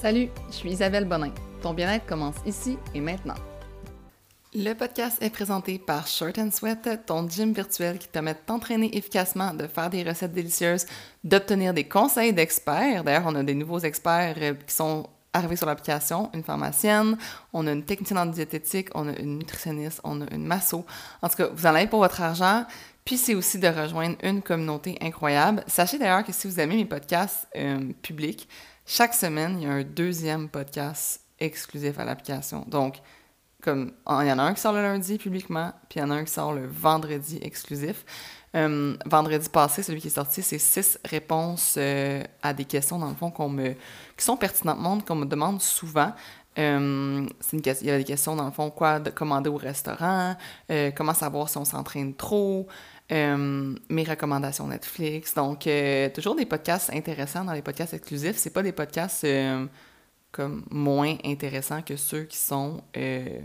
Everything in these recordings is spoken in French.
Salut, je suis Isabelle Bonin. Ton bien-être commence ici et maintenant. Le podcast est présenté par Short and Sweat, ton gym virtuel qui te permet de t'entraîner efficacement, de faire des recettes délicieuses, d'obtenir des conseils d'experts. D'ailleurs, on a des nouveaux experts euh, qui sont arrivés sur l'application, une pharmacienne, on a une technicienne en diététique, on a une nutritionniste, on a une masso. En tout cas, vous en avez pour votre argent. Puis c'est aussi de rejoindre une communauté incroyable. Sachez d'ailleurs que si vous aimez mes podcasts euh, publics, chaque semaine, il y a un deuxième podcast exclusif à l'application. Donc, comme il y en a un qui sort le lundi publiquement, puis il y en a un qui sort le vendredi exclusif. Euh, vendredi passé, celui qui est sorti, c'est six réponses euh, à des questions, dans le fond, qu'on me, qui sont pertinentes, qu'on me demande souvent. Euh, une, il y avait des questions, dans le fond, quoi de commander au restaurant, comment savoir si on s'entraîne trop, mes recommandations Netflix. Donc, toujours des podcasts intéressants dans les podcasts exclusifs. C'est pas des podcasts comme moins intéressants que ceux qui sont euh,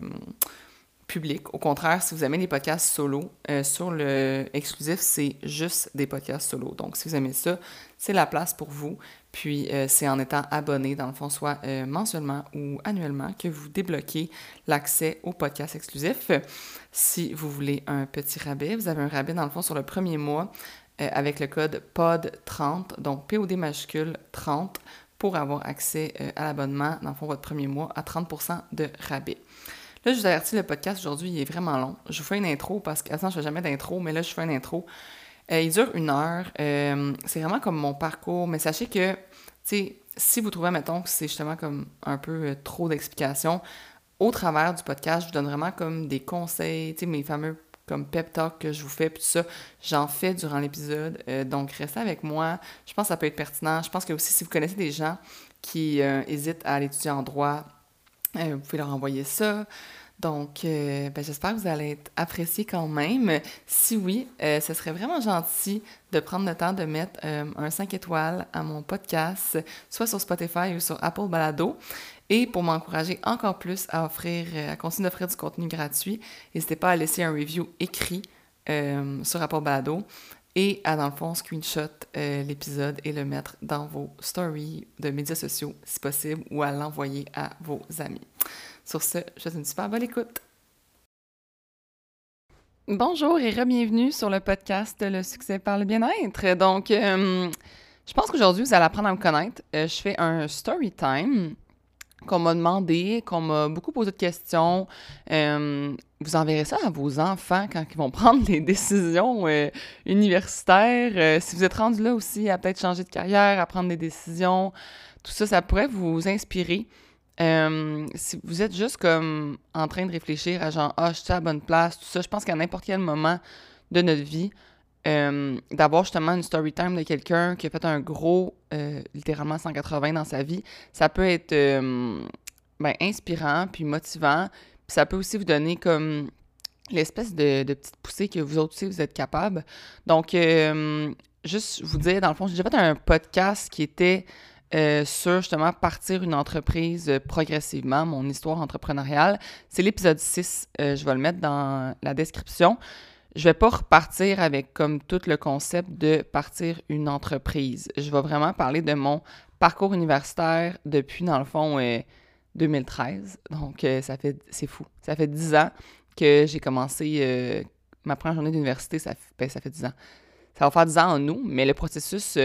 publics. Au contraire, si vous aimez les podcasts solo, euh, sur le exclusif, c'est juste des podcasts solo. Donc, si vous aimez ça, c'est la place pour vous. Puis, euh, c'est en étant abonné, dans le fond, soit mensuellement ou annuellement, que vous débloquez l'accès aux podcasts exclusifs. Si vous voulez un petit rabais, vous avez un rabais, dans le fond, sur le premier mois avec le code POD30, donc POD majuscule 30 pour avoir accès euh, à l'abonnement, dans le fond, votre premier mois, à 30% de rabais. Là, je vous avertis, le podcast aujourd'hui, il est vraiment long. Je vous fais une intro parce que, je ne fais jamais d'intro, mais là, je fais une intro. Euh, il dure une heure. Euh, c'est vraiment comme mon parcours, mais sachez que, tu sais, si vous trouvez, mettons, que c'est justement comme un peu trop d'explications, au travers du podcast, je vous donne vraiment comme des conseils, tu sais, mes fameux comme pep talk que je vous fais, puis tout ça, j'en fais durant l'épisode. Euh, donc, restez avec moi. Je pense que ça peut être pertinent. Je pense que aussi, si vous connaissez des gens qui euh, hésitent à aller étudier en droit, euh, vous pouvez leur envoyer ça. Donc, ben, j'espère que vous allez être appréciés quand même. Si oui, ce serait vraiment gentil de prendre le temps de mettre un 5 étoiles à mon podcast, soit sur Spotify ou sur Apple Balado. Et pour m'encourager encore plus à offrir, euh, à continuer d'offrir du contenu gratuit, n'hésitez pas à laisser un review écrit euh, sur Apple Balado et à, dans le fond, screenshot euh, l'épisode et le mettre dans vos stories de médias sociaux, si possible, ou à l'envoyer à vos amis. Sur ce, je vous souhaite une super bonne écoute. Bonjour et re-bienvenue sur le podcast Le succès par le bien-être. Donc, je pense qu'aujourd'hui, vous allez apprendre à me connaître. je fais un story time qu'on m'a demandé, qu'on m'a beaucoup posé de questions. Euh, vous enverrez ça à vos enfants quand ils vont prendre des décisions euh, universitaires. Euh, si vous êtes rendu là aussi à peut-être changer de carrière, à prendre des décisions, tout ça, ça pourrait vous inspirer. Si vous êtes juste comme en train de réfléchir à genre, ah, je suis à la bonne place, tout ça, je pense qu'à n'importe quel moment de notre vie, euh, d'avoir justement une story time de quelqu'un qui a fait un gros, euh, littéralement 180 dans sa vie, ça peut être euh, ben, inspirant puis motivant. Puis ça peut aussi vous donner comme l'espèce de, de, petite poussée que vous autres aussi vous êtes capable. Donc, juste vous dire, dans le fond, j'ai fait un podcast qui était sur justement partir une entreprise progressivement, mon histoire entrepreneuriale. C'est l'épisode 6, je vais le mettre dans la description je vais pas repartir avec comme tout le concept de partir une entreprise. Je vais vraiment parler de mon parcours universitaire depuis, dans le fond, 2013. Euh, Donc, euh, ça fait, c'est fou. Ça fait dix ans que j'ai commencé euh, ma première journée d'université. Ça, ben, ça fait dix ans. Ça va faire dix ans en nous, mais le processus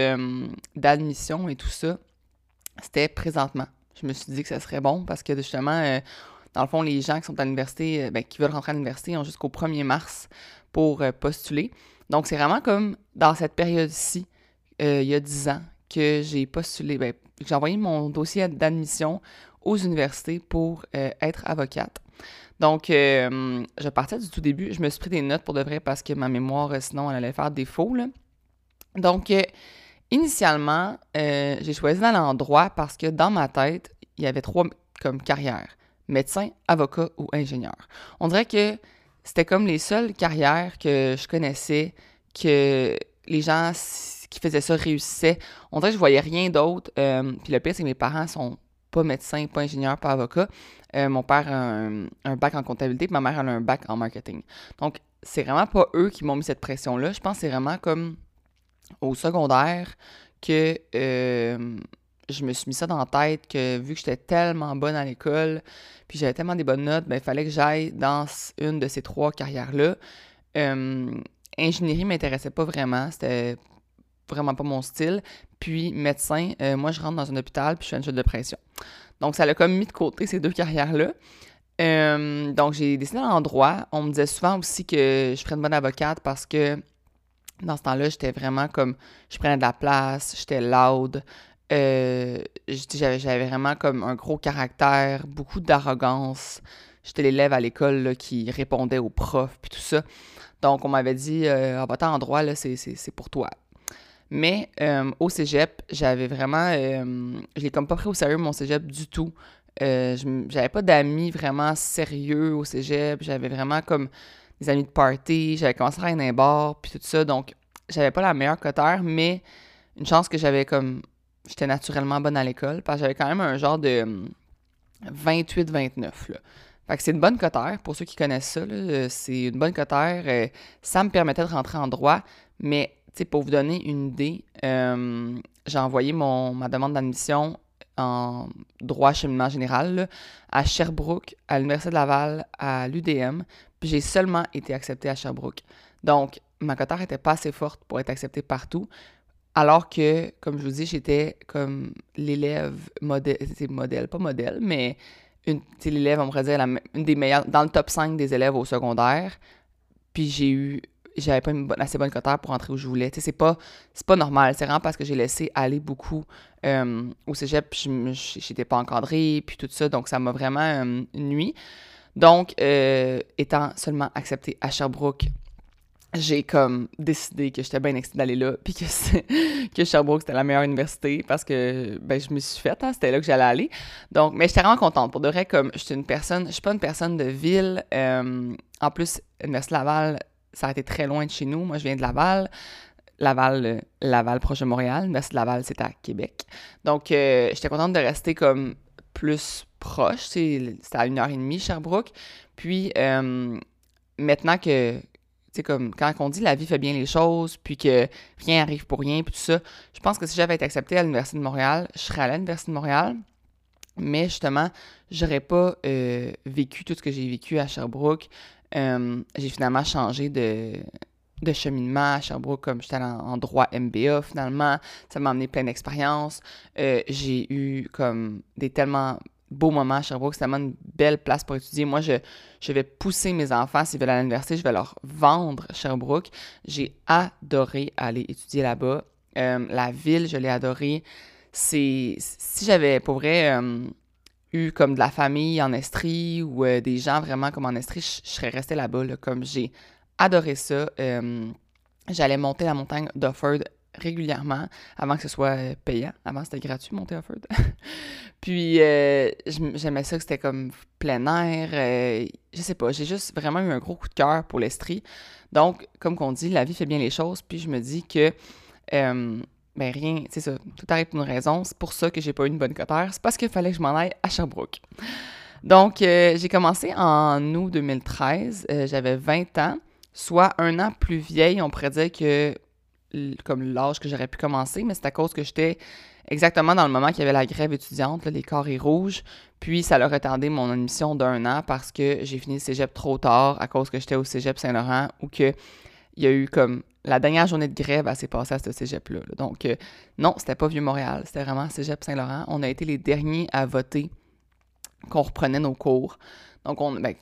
d'admission et tout ça, c'était présentement. Je me suis dit que ça serait bon parce que justement, dans le fond, les gens qui sont à l'université, ben, qui veulent rentrer à l'université, ont jusqu'au 1er mars pour euh, postuler. Donc, c'est vraiment comme dans cette période-ci, euh, il y a 10 ans, que j'ai postulé, ben, j'ai envoyé mon dossier d'admission aux universités pour euh, être avocate. Donc, je partais du tout début. Je me suis pris des notes pour de vrai parce que ma mémoire, sinon, elle allait faire défaut. Là. Donc, initialement, j'ai choisi d'aller en droit parce que dans ma tête, il y avait trois comme carrières médecin, avocat ou ingénieur. On dirait que c'était comme les seules carrières que je connaissais que les gens qui faisaient ça réussissaient. On dirait que je voyais rien d'autre. Euh, puis le pire, c'est que mes parents sont pas médecins, pas ingénieurs, pas avocats. Euh, mon père a un, bac en comptabilité, ma mère a un bac en marketing. Donc, c'est vraiment pas eux qui m'ont mis cette pression-là. Je pense que c'est vraiment comme au secondaire que euh, je me suis mis ça dans la tête que vu que j'étais tellement bonne à l'école, puis j'avais tellement des bonnes notes, ben, il fallait que j'aille dans une de ces trois carrières-là. Euh, ingénierie m'intéressait pas vraiment, c'était vraiment pas mon style. Puis médecin, euh, moi je rentre dans un hôpital puis je fais une chute de pression. Donc ça l'a comme mis de côté ces deux carrières-là. Donc j'ai décidé en droit. On me disait souvent aussi que je ferais une bonne avocate parce que dans ce temps-là, j'étais vraiment comme je prenais de la place, j'étais loud. Euh, j'avais vraiment comme un gros caractère, beaucoup d'arrogance. J'étais l'élève à l'école qui répondait aux profs, puis tout ça. Donc, on m'avait dit, euh, ah, bah, en droit, là, c'est, pour toi. Mais euh, au cégep, j'avais vraiment. Euh, je l'ai comme pas pris au sérieux, mon cégep, du tout. J'avais pas d'amis vraiment sérieux au cégep. J'avais vraiment comme des amis de party. J'avais commencé à dans un bar, puis tout ça. Donc, j'avais pas la meilleure cotère, mais une chance que j'avais comme. J'étais naturellement bonne à l'école, parce que j'avais quand même un genre de 28-29, là. Fait que c'est une bonne cotère, pour ceux qui connaissent ça, c'est une bonne cotère. Euh, ça me permettait de rentrer en droit, mais pour vous donner une idée, euh, j'ai envoyé mon, ma demande d'admission en droit cheminement général à Sherbrooke, à l'Université de Laval, à l'UDM, puis j'ai seulement été acceptée à Sherbrooke. Donc, ma cotère n'était pas assez forte pour être acceptée partout, alors que, comme je vous dis, j'étais comme l'élève modèle, modèle, pas modèle, mais une, l'élève, on pourrait dire, une des meilleures, dans le top 5 des élèves au secondaire. Puis j'ai eu, j'avais pas une bonne, assez bonne cotère pour entrer où je voulais. c'est pas, pas normal. C'est vraiment parce que j'ai laissé aller beaucoup euh, au cégep, puis j'étais pas encadrée, puis tout ça. Donc ça m'a vraiment euh, nuit. Donc, euh, étant seulement acceptée à Sherbrooke, j'ai comme décidé que j'étais bien excitée d'aller là, puis que, Sherbrooke, c'était la meilleure université parce que ben, je me suis faite, hein, c'était là que j'allais aller. Donc, mais j'étais vraiment contente. Pour de vrai, comme je suis une personne, je suis pas une personne de ville. Euh, en plus, l'Université Laval, ça a été très loin de chez nous. Moi, je viens de Laval. Laval, euh, Laval proche de Montréal. L'Université Laval, c'est à Québec. Donc, j'étais contente de rester comme plus proche. C'était à une heure et demie, Sherbrooke. Puis, maintenant que c'est comme quand on dit la vie fait bien les choses, puis que rien arrive pour rien, puis tout ça, je pense que si j'avais été acceptée à l'Université de Montréal, je serais à l'Université de Montréal, mais justement, j'aurais pas euh, vécu tout ce que j'ai vécu à Sherbrooke. Euh, j'ai finalement changé de, de cheminement à Sherbrooke, comme j'étais en, droit MBA finalement. Ça m'a amené plein d'expériences. Euh, j'ai eu comme des tellement beau moment à Sherbrooke. C'est tellement une belle place pour étudier. Moi, je, je vais pousser mes enfants s'ils veulent aller à l'université. Je vais leur vendre Sherbrooke. J'ai adoré aller étudier là-bas. Euh, la ville, je l'ai adorée. C'est si j'avais pour vrai euh, eu comme de la famille en Estrie ou des gens vraiment comme en Estrie, je, serais restée là-bas. comme j'ai adoré ça. J'allais monter la montagne d'Offord régulièrement avant que ce soit euh, payant. Avant, c'était gratuit, monter à Ford. Puis, euh, j'aimais ça que c'était comme plein air. Euh, je sais pas, j'ai juste vraiment eu un gros coup de cœur pour l'Estrie. Donc, comme qu'on dit, la vie fait bien les choses. Puis, je me dis que, ben rien, c'est ça, tout arrive pour une raison. C'est pour ça que j'ai pas eu une bonne cotère. C'est parce qu'il fallait que je m'en aille à Sherbrooke. Donc, j'ai commencé en août 2013. J'avais 20 ans, soit un an plus vieille. On pourrait dire que comme l'âge que j'aurais pu commencer, mais c'est à cause que j'étais exactement dans le moment qu'il y avait la grève étudiante, les carrés rouges. Puis ça a retardé mon admission d'un an parce que j'ai fini le cégep trop tard à cause que j'étais au cégep Saint-Laurent ou que il y a eu comme la dernière journée de grève, elle s'est passée à ce cégep-là. Donc, euh, non, c'était pas Vieux-Montréal, c'était vraiment cégep Saint-Laurent. On a été les derniers à voter qu'on reprenait nos cours. Donc, on, ben,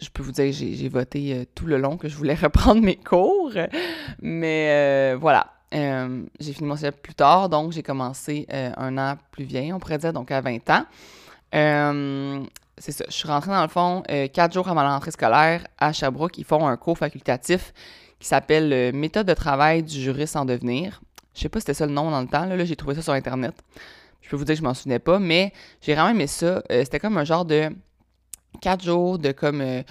je peux vous dire, j'ai voté euh, tout le long que je voulais reprendre mes cours. Mais euh, voilà. Euh, j'ai fini mon cégep plus tard, donc j'ai commencé un an plus vieille, on pourrait dire, donc à 20 ans. c'est ça. Je suis rentrée dans le fond quatre jours avant la rentrée scolaire à Sherbrooke. Ils font un cours facultatif qui s'appelle Méthode de travail du juriste en devenir. Je sais pas si c'était ça le nom dans le temps. Là, là j'ai trouvé ça sur Internet. Je peux vous dire que je m'en souvenais pas, mais j'ai vraiment aimé ça. c'était comme un genre de quatre jours de comme euh,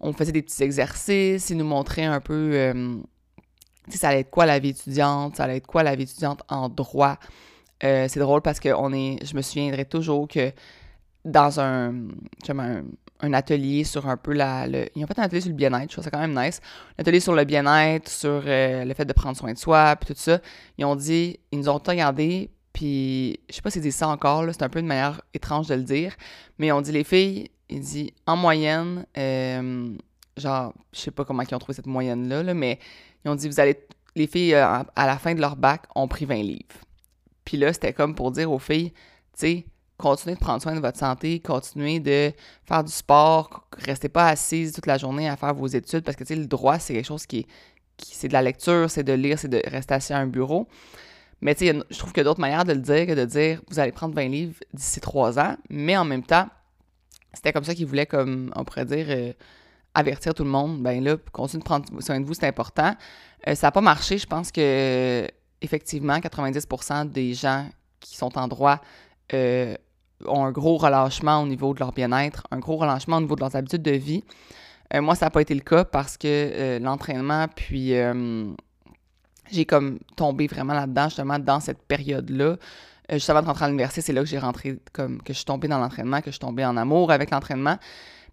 on faisait des petits exercices, ils nous montraient un peu euh, ça allait être quoi la vie étudiante, ça allait être quoi la vie étudiante en droit. Euh, c'est drôle parce que on est, je me souviendrai toujours que dans un, un, atelier sur un peu la. Le, ils ont fait un atelier sur le bien-être, je trouve ça quand même nice. Un atelier sur le bien-être, sur le fait de prendre soin de soi, puis tout ça. Ils ont dit, ils nous ont regardé, Puis, je sais pas s'ils disent ça encore, c'est un peu une manière étrange de le dire, mais on dit les filles, il dit en moyenne, euh, genre, je sais pas comment ils ont trouvé cette moyenne-là, là, mais ils ont dit, vous allez, les filles, euh, à la fin de leur bac, ont pris 20 livres. Puis là, c'était comme pour dire aux filles, tu sais, continuez de prendre soin de votre santé, continuez de faire du sport, restez pas assises toute la journée à faire vos études, parce que, tu sais, le droit, c'est quelque chose qui est, qui, c'est de la lecture, c'est de lire, c'est de rester assis à un bureau. Mais tu sais, je trouve qu'il y a d'autres manières de le dire que de dire, vous allez prendre 20 livres d'ici trois ans, mais en même temps, c'était comme ça qu'ils voulaient, comme on pourrait dire, euh, avertir tout le monde. Ben là, continuez de prendre soin de vous, c'est important. Euh, ça n'a pas marché. Je pense que effectivement, 90% des gens qui sont en droit euh, ont un gros relâchement au niveau de leur bien-être, un gros relâchement au niveau de leurs habitudes de vie. moi, ça n'a pas été le cas parce que l'entraînement, puis j'ai comme tombé vraiment là-dedans, justement, dans cette période-là. Euh, juste avant de rentrer à l'université, c'est là que j'ai rentré, comme que je suis tombée dans l'entraînement, que je suis tombée en amour avec l'entraînement.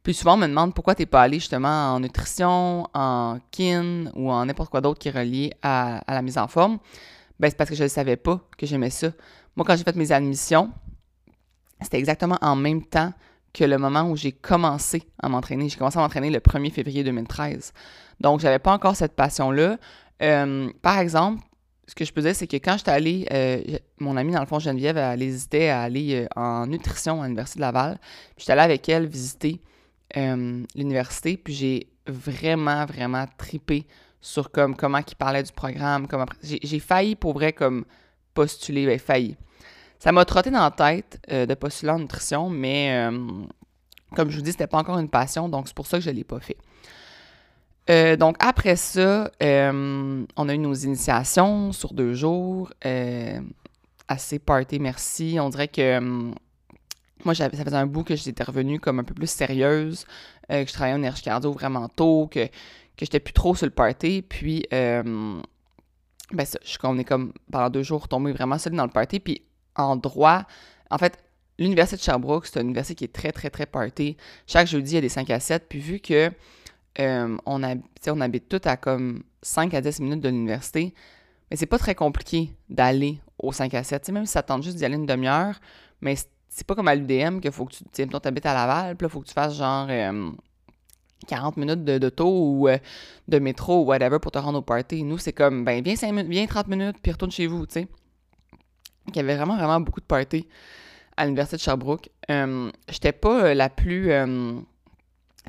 Puis souvent, on me demande pourquoi tu n'es pas allé justement en nutrition, en kin ou en n'importe quoi d'autre qui est relié à, la mise en forme. Ben, c'est parce que je ne savais pas que j'aimais ça. Moi, quand j'ai fait mes admissions, c'était exactement en même temps que le moment où j'ai commencé à m'entraîner. J'ai commencé à m'entraîner le 1er février 2013. Donc, j'avais pas encore cette passion-là. Euh, par exemple, ce que je peux dire, c'est que quand j'étais allée, euh, mon amie, dans le fond, Geneviève, elle hésitait à aller euh, en nutrition à l'Université de Laval. Puis j'étais allée avec elle visiter l'université, puis j'ai vraiment, vraiment tripé sur comme, comment ils parlaient du programme. J'ai failli, pour vrai, comme postuler, ben, failli. Ça m'a trotté dans la tête de postuler en nutrition, mais comme je vous dis, c'était pas encore une passion, donc c'est pour ça que je l'ai pas fait. Euh, donc, après ça, euh, on a eu nos initiations sur deux jours. Euh, assez party, merci. On dirait que moi, ça faisait un bout que j'étais revenue comme un peu plus sérieuse, que je travaillais en énergie cardio vraiment tôt, que, que j'étais plus trop sur le party. Puis, ben ça, je, on est comme pendant deux jours tombé vraiment seul dans le party. Puis, en droit, en fait, l'Université de Sherbrooke, c'est une université qui est très, très, très party. Chaque jeudi, il y a des 5 à 7. Puis, vu que euh, on, on habite tout à comme 5 à 10 minutes de l'université, mais c'est pas très compliqué d'aller au 5 à 7. même si ça tente juste d'y aller une demi-heure, mais c'est pas comme à l'UDM qu'il faut que tu. Tu habites à Laval, puis là, faut que tu fasses genre 40 euh, minutes d'auto ou euh, de métro ou whatever pour te rendre au party. Nous, c'est comme, ben, viens, 5 viens 30 minutes, puis retourne chez vous, tu sais. Il y avait vraiment, vraiment beaucoup de parties à l'Université de Sherbrooke. J'étais pas la plus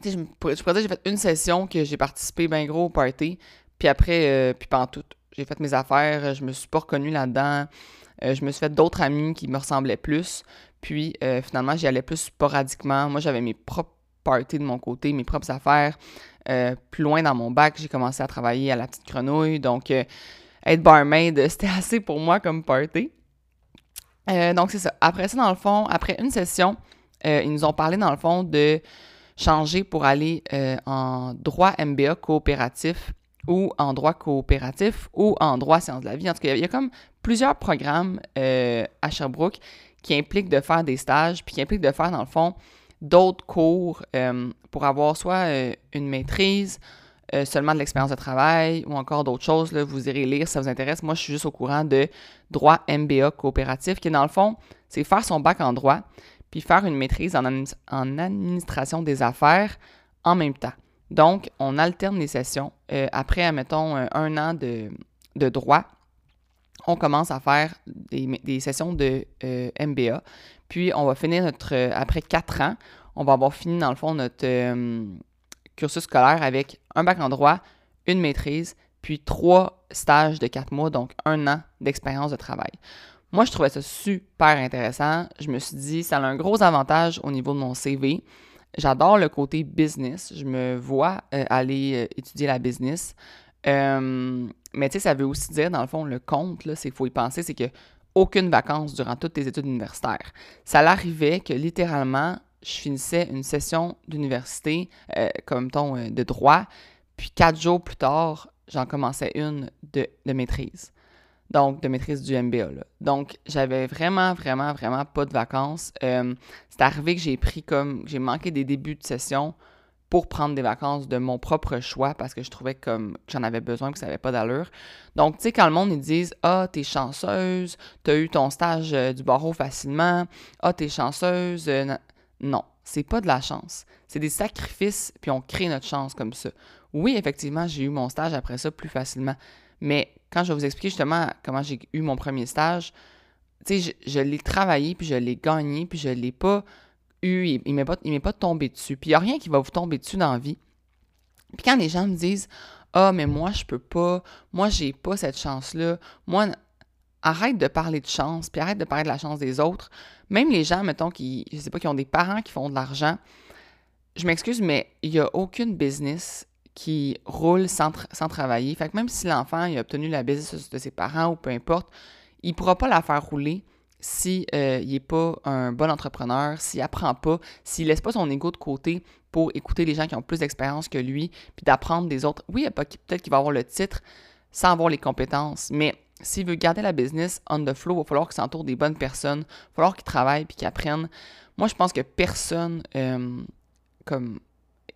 je, pourrais, dire que j'ai fait une session que j'ai participé bien gros au party, puis après, euh, puis pendant tout, j'ai fait mes affaires, je me suis pas reconnue là-dedans, euh, je me suis fait d'autres amis qui me ressemblaient plus, puis euh, finalement, j'y allais plus sporadiquement. Moi, j'avais mes propres parties de mon côté, mes propres affaires. plus loin dans mon bac, j'ai commencé à travailler à la petite grenouille, donc être barmaid, c'était assez pour moi comme party. donc, c'est ça. Après ça, dans le fond, après une session, ils nous ont parlé, dans le fond, de changer pour aller euh, en droit MBA coopératif ou en droit coopératif ou en droit sciences de la vie. En tout cas, il y a comme plusieurs programmes euh, à Sherbrooke qui impliquent de faire des stages, puis qui impliquent de faire, dans le fond, d'autres cours euh, pour avoir soit une maîtrise, seulement de l'expérience de travail ou encore d'autres choses. Là, vous irez lire si ça vous intéresse. Moi, je suis juste au courant de droit MBA coopératif, qui, dans le fond, c'est faire son bac en droit, puis faire une maîtrise en, administration des affaires en même temps. Donc, on alterne les sessions. Euh, après, mettons, un, an de, droit, on commence à faire des, sessions de euh, MBA. Puis, on va finir notre, après quatre ans, on va avoir fini, dans le fond, notre euh, cursus scolaire avec un bac en droit, une maîtrise, puis trois stages de quatre mois, donc un an d'expérience de travail. Moi, je trouvais ça super intéressant. Je me suis dit, ça a un gros avantage au niveau de mon CV. J'adore le côté business. Je me vois euh, aller euh, étudier la business. Euh, mais tu sais, ça veut aussi dire, dans le fond, le compte, c'est faut y penser, c'est que aucune vacances durant toutes tes études universitaires. Ça l'arrivait que littéralement, je finissais une session d'université, comme ton de droit, puis quatre jours plus tard, j'en commençais une de, de maîtrise donc de maîtrise du MBA. Donc, j'avais vraiment, vraiment, vraiment pas de vacances. Euh, c'est arrivé que j'ai pris comme, j'ai manqué des débuts de session pour prendre des vacances de mon propre choix parce que je trouvais comme que j'en avais besoin, que ça n'avait pas d'allure. Donc, tu sais, quand le monde, ils disent « Ah, t'es chanceuse, t'as eu ton stage euh, du barreau facilement, ah, t'es chanceuse euh, Non, c'est pas de la chance. C'est des sacrifices, puis on crée notre chance comme ça. Oui, effectivement, j'ai eu mon stage après ça plus facilement. Mais quand je vais vous expliquer justement comment j'ai eu mon premier stage, tu sais, je, l'ai travaillé, puis je l'ai gagné, puis je l'ai pas eu, il, il m'est pas, pas tombé dessus. Puis il n'y a rien qui va vous tomber dessus dans la vie. Puis quand les gens me disent Ah, mais moi, je peux pas, moi, j'ai pas cette chance-là, moi, arrête de parler de chance, puis arrête de parler de la chance des autres. Même les gens, mettons, qui, je sais pas, qui ont des parents qui font de l'argent, je m'excuse, mais il n'y a aucune business qui roule sans, sans, travailler. Fait que même si l'enfant a obtenu la business de ses parents ou peu importe, il ne pourra pas la faire rouler s'il euh, n'est pas un bon entrepreneur, s'il apprend pas, s'il laisse pas son ego de côté pour écouter les gens qui ont plus d'expérience que lui, puis d'apprendre des autres. Oui, peut-être qu'il va avoir le titre sans avoir les compétences, mais s'il veut garder la business on the flow, il va falloir qu'il s'entoure des bonnes personnes, il va falloir qu'il travaille puis qu'il apprenne. Moi, je pense que personne euh, comme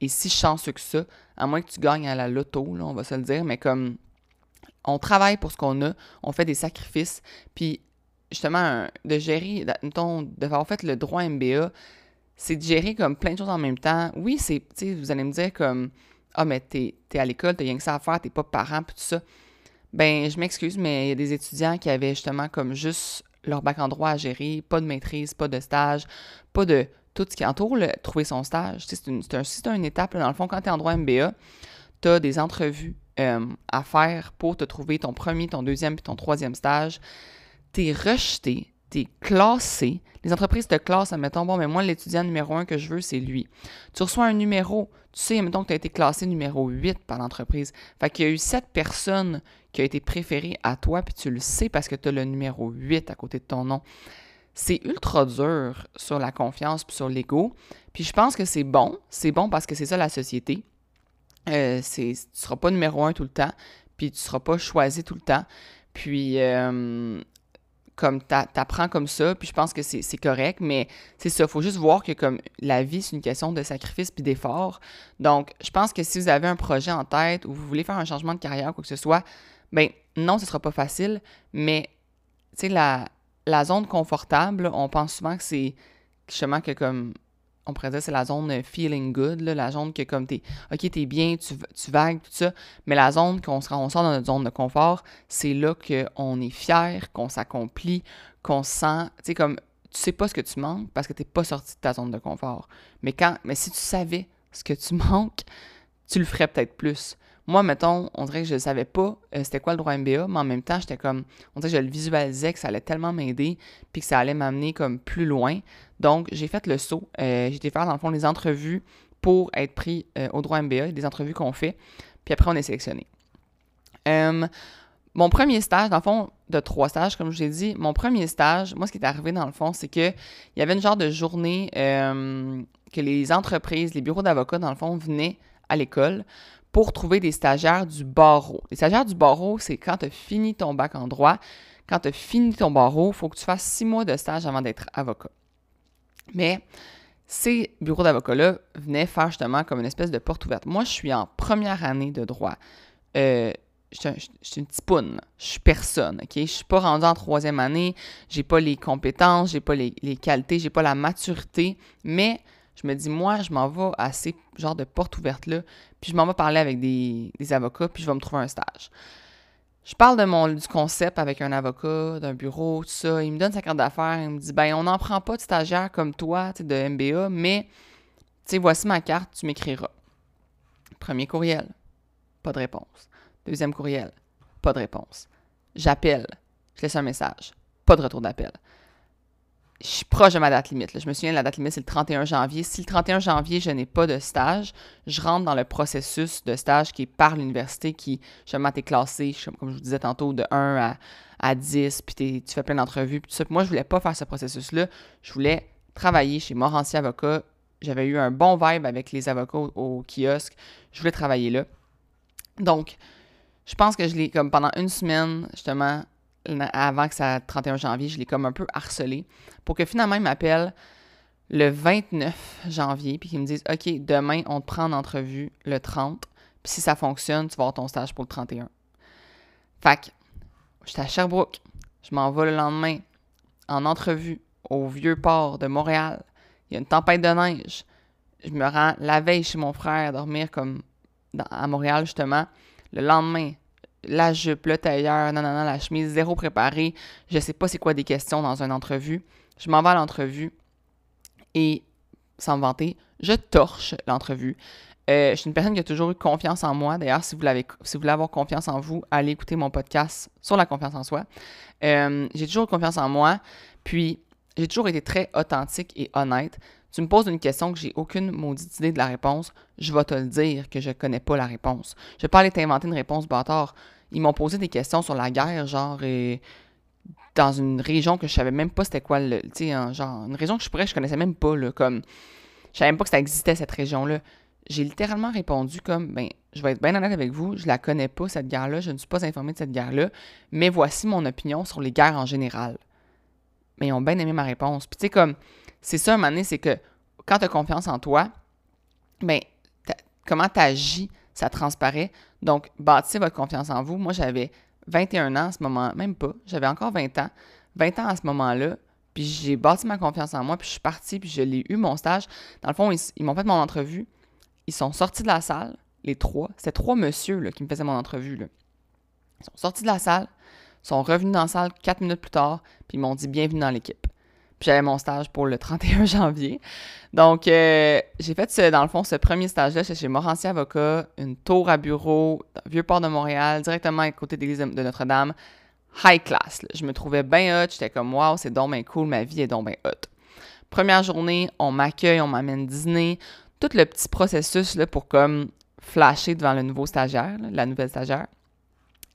est si chanceux que ça, à moins que tu gagnes à la loto, on va se le dire, mais comme on travaille pour ce qu'on a, on fait des sacrifices, puis justement, de gérer, d'avoir fait le droit MBA, c'est de gérer comme plein de choses en même temps. Oui, c'est, vous allez me dire comme, ah, mais t'es es à l'école, t'as rien que ça à faire, t'es pas parent, puis tout ça. Ben, je m'excuse, mais il y a des étudiants qui avaient justement comme juste leur bac en droit à gérer, pas de maîtrise, pas de stage, pas de tout ce qui entoure le, trouver son stage. C'est une, un, une étape, dans le fond, quand tu es en droit MBA, tu as des entrevues euh, à faire pour te trouver ton premier, ton deuxième puis ton troisième stage. Tu es rejeté, tu es classé. Les entreprises te classent, admettons, bon, mais moi, l'étudiant numéro un que je veux, c'est lui. Tu reçois un numéro. Tu sais, admettons que tu as été classé numéro 8 par l'entreprise. Fait qu'il y a eu sept personnes qui ont été préférées à toi, puis tu le sais parce que tu as le numéro 8 à côté de ton nom c'est ultra dur sur la confiance puis sur l'ego. Puis je pense que c'est bon. C'est bon parce que c'est ça la société. Euh, tu ne seras pas numéro un tout le temps, puis tu ne seras pas choisi tout le temps. Puis, euh, comme tu apprends comme ça, puis je pense que c'est correct, mais c'est ça, il faut juste voir que comme la vie, c'est une question de sacrifice puis d'effort. Donc, je pense que si vous avez un projet en tête ou vous voulez faire un changement de carrière quoi que ce soit, ben non, ce sera pas facile, mais tu sais, la, la zone confortable, on pense souvent que c'est justement que comme on pourrait dire c'est la zone feeling good, la zone que comme t'es ok t'es bien, tu, tu vagues, tout ça, mais la zone qu'on sort dans notre zone de confort, c'est là qu'on est fier, qu'on s'accomplit, qu'on sent, tu sais comme tu sais pas ce que tu manques parce que t'es pas sorti de ta zone de confort. Mais quand, mais si tu savais ce que tu manques, tu le ferais peut-être plus. Moi, mettons, on dirait que je ne savais pas euh, c'était quoi le droit MBA, mais en même temps, j'étais comme, on dirait que je le visualisais, que ça allait tellement m'aider, puis que ça allait m'amener comme plus loin. Donc, j'ai fait le saut. Euh, j'ai été faire, dans le fond, les entrevues pour être pris euh, au droit MBA, des entrevues qu'on fait, puis après, on est sélectionné. mon premier stage, dans le fond, de trois stages, comme je vous ai dit, mon premier stage, moi, ce qui est arrivé, dans le fond, c'est qu'il y avait une genre de journée que les entreprises, les bureaux d'avocats, dans le fond, venaient à l'école pour trouver des stagiaires du barreau. Les stagiaires du barreau, c'est quand tu as fini ton bac en droit, quand tu as fini ton barreau, il faut que tu fasses six mois de stage avant d'être avocat. Mais ces bureaux d'avocats-là venaient faire justement comme une espèce de porte ouverte. Moi, je suis en première année de droit. Euh, je suis une petite poune. Je suis personne, OK? Je suis pas rendue en troisième année. J'ai pas les compétences, j'ai pas les, les qualités, j'ai pas la maturité, mais je me dis, moi, je m'en vais à ces genres de portes ouvertes-là, puis je m'en vais parler avec des, avocats, puis je vais me trouver un stage. Je parle de mon, du concept avec un avocat, d'un bureau, tout ça. Il me donne sa carte d'affaires. Il me dit, ben, on n'en prend pas de stagiaire comme toi, de MBA, mais, tu voici ma carte, tu m'écriras. Premier courriel, pas de réponse. Deuxième courriel, pas de réponse. J'appelle, je laisse un message, pas de retour d'appel je suis proche de ma date limite. Je me souviens, la date limite, c'est le 31 janvier. Si le 31 janvier, je n'ai pas de stage, je rentre dans le processus de stage qui est par l'université, qui, justement, t'es classé, comme je vous disais tantôt, de 1 à, 10, puis tu fais plein d'entrevues, puis tout ça. moi, je voulais pas faire ce processus-là. Je voulais travailler chez Morancy Avocat. J'avais eu un bon vibe avec les avocats au, kiosque. Je voulais travailler là. Donc, je pense que je l'ai, comme pendant une semaine, justement, avant que ça 31 janvier, je l'ai comme un peu harcelé pour que finalement il m'appelle le 29 janvier, puis qu'ils me disent OK, demain, on te prend en entrevue le 30, puis si ça fonctionne, tu vas avoir ton stage pour le 31. Fait que, j'étais à Sherbrooke, je m'en vais le lendemain en entrevue au vieux port de Montréal. Il y a une tempête de neige. Je me rends la veille chez mon frère dormir comme à Montréal, justement. Le lendemain, la jupe, le tailleur, non, non, non, la chemise, zéro préparée. Je sais pas c'est quoi des questions dans une entrevue. Je m'en vais à l'entrevue et, sans me vanter, je torche l'entrevue. Euh, je suis une personne qui a toujours eu confiance en moi. D'ailleurs, si vous si vous voulez avoir confiance en vous, allez écouter mon podcast sur la confiance en soi. Euh, j'ai toujours eu confiance en moi. Puis, j'ai toujours été très authentique et honnête. Tu me poses une question que j'ai aucune maudite idée de la réponse, je vais te le dire que je connais pas la réponse. Je vais pas aller t'inventer une réponse bâtard. Ils m'ont posé des questions sur la guerre, genre, et dans une région que je savais même pas c'était quoi, le, tu sais, genre, une région que je pourrais, je connaissais même pas, là, comme, je savais même pas que ça existait, cette région-là. J'ai littéralement répondu comme, ben, je vais être bien honnête avec vous, je la connais pas, cette guerre-là, je ne suis pas informé de cette guerre-là, mais voici mon opinion sur les guerres en général. Mais ils ont bien aimé ma réponse. Puis tu sais, comme, c'est ça, un moment c'est que quand tu as confiance en toi, ben, comment tu agis, ça transparaît. Donc, bâtissez votre confiance en vous. Moi, j'avais 21 ans à ce moment, même pas, j'avais encore 20 ans, 20 ans à ce moment-là, puis j'ai bâti ma confiance en moi, puis je suis partie, puis je l'ai eu, mon stage. Dans le fond, ils, m'ont fait mon entrevue, ils sont sortis de la salle, les trois, c'était trois messieurs qui me faisaient mon entrevue. Là. Ils sont sortis de la salle, sont revenus dans la salle quatre minutes plus tard, puis ils m'ont dit bienvenue dans l'équipe. J'avais mon stage pour le 31 janvier. Donc, euh, j'ai fait, ce, dans le fond, ce premier stage-là chez Morancier Avocat, une tour à bureau, Vieux-Port de Montréal, directement à côté de l'église de Notre-Dame. High class. Je me trouvais bien hot. J'étais comme, wow, c'est donc bien cool, ma vie est donc bien hot. Première journée, on m'accueille, on m'amène dîner. Tout le petit processus là, pour comme flasher devant le nouveau stagiaire, la nouvelle stagiaire.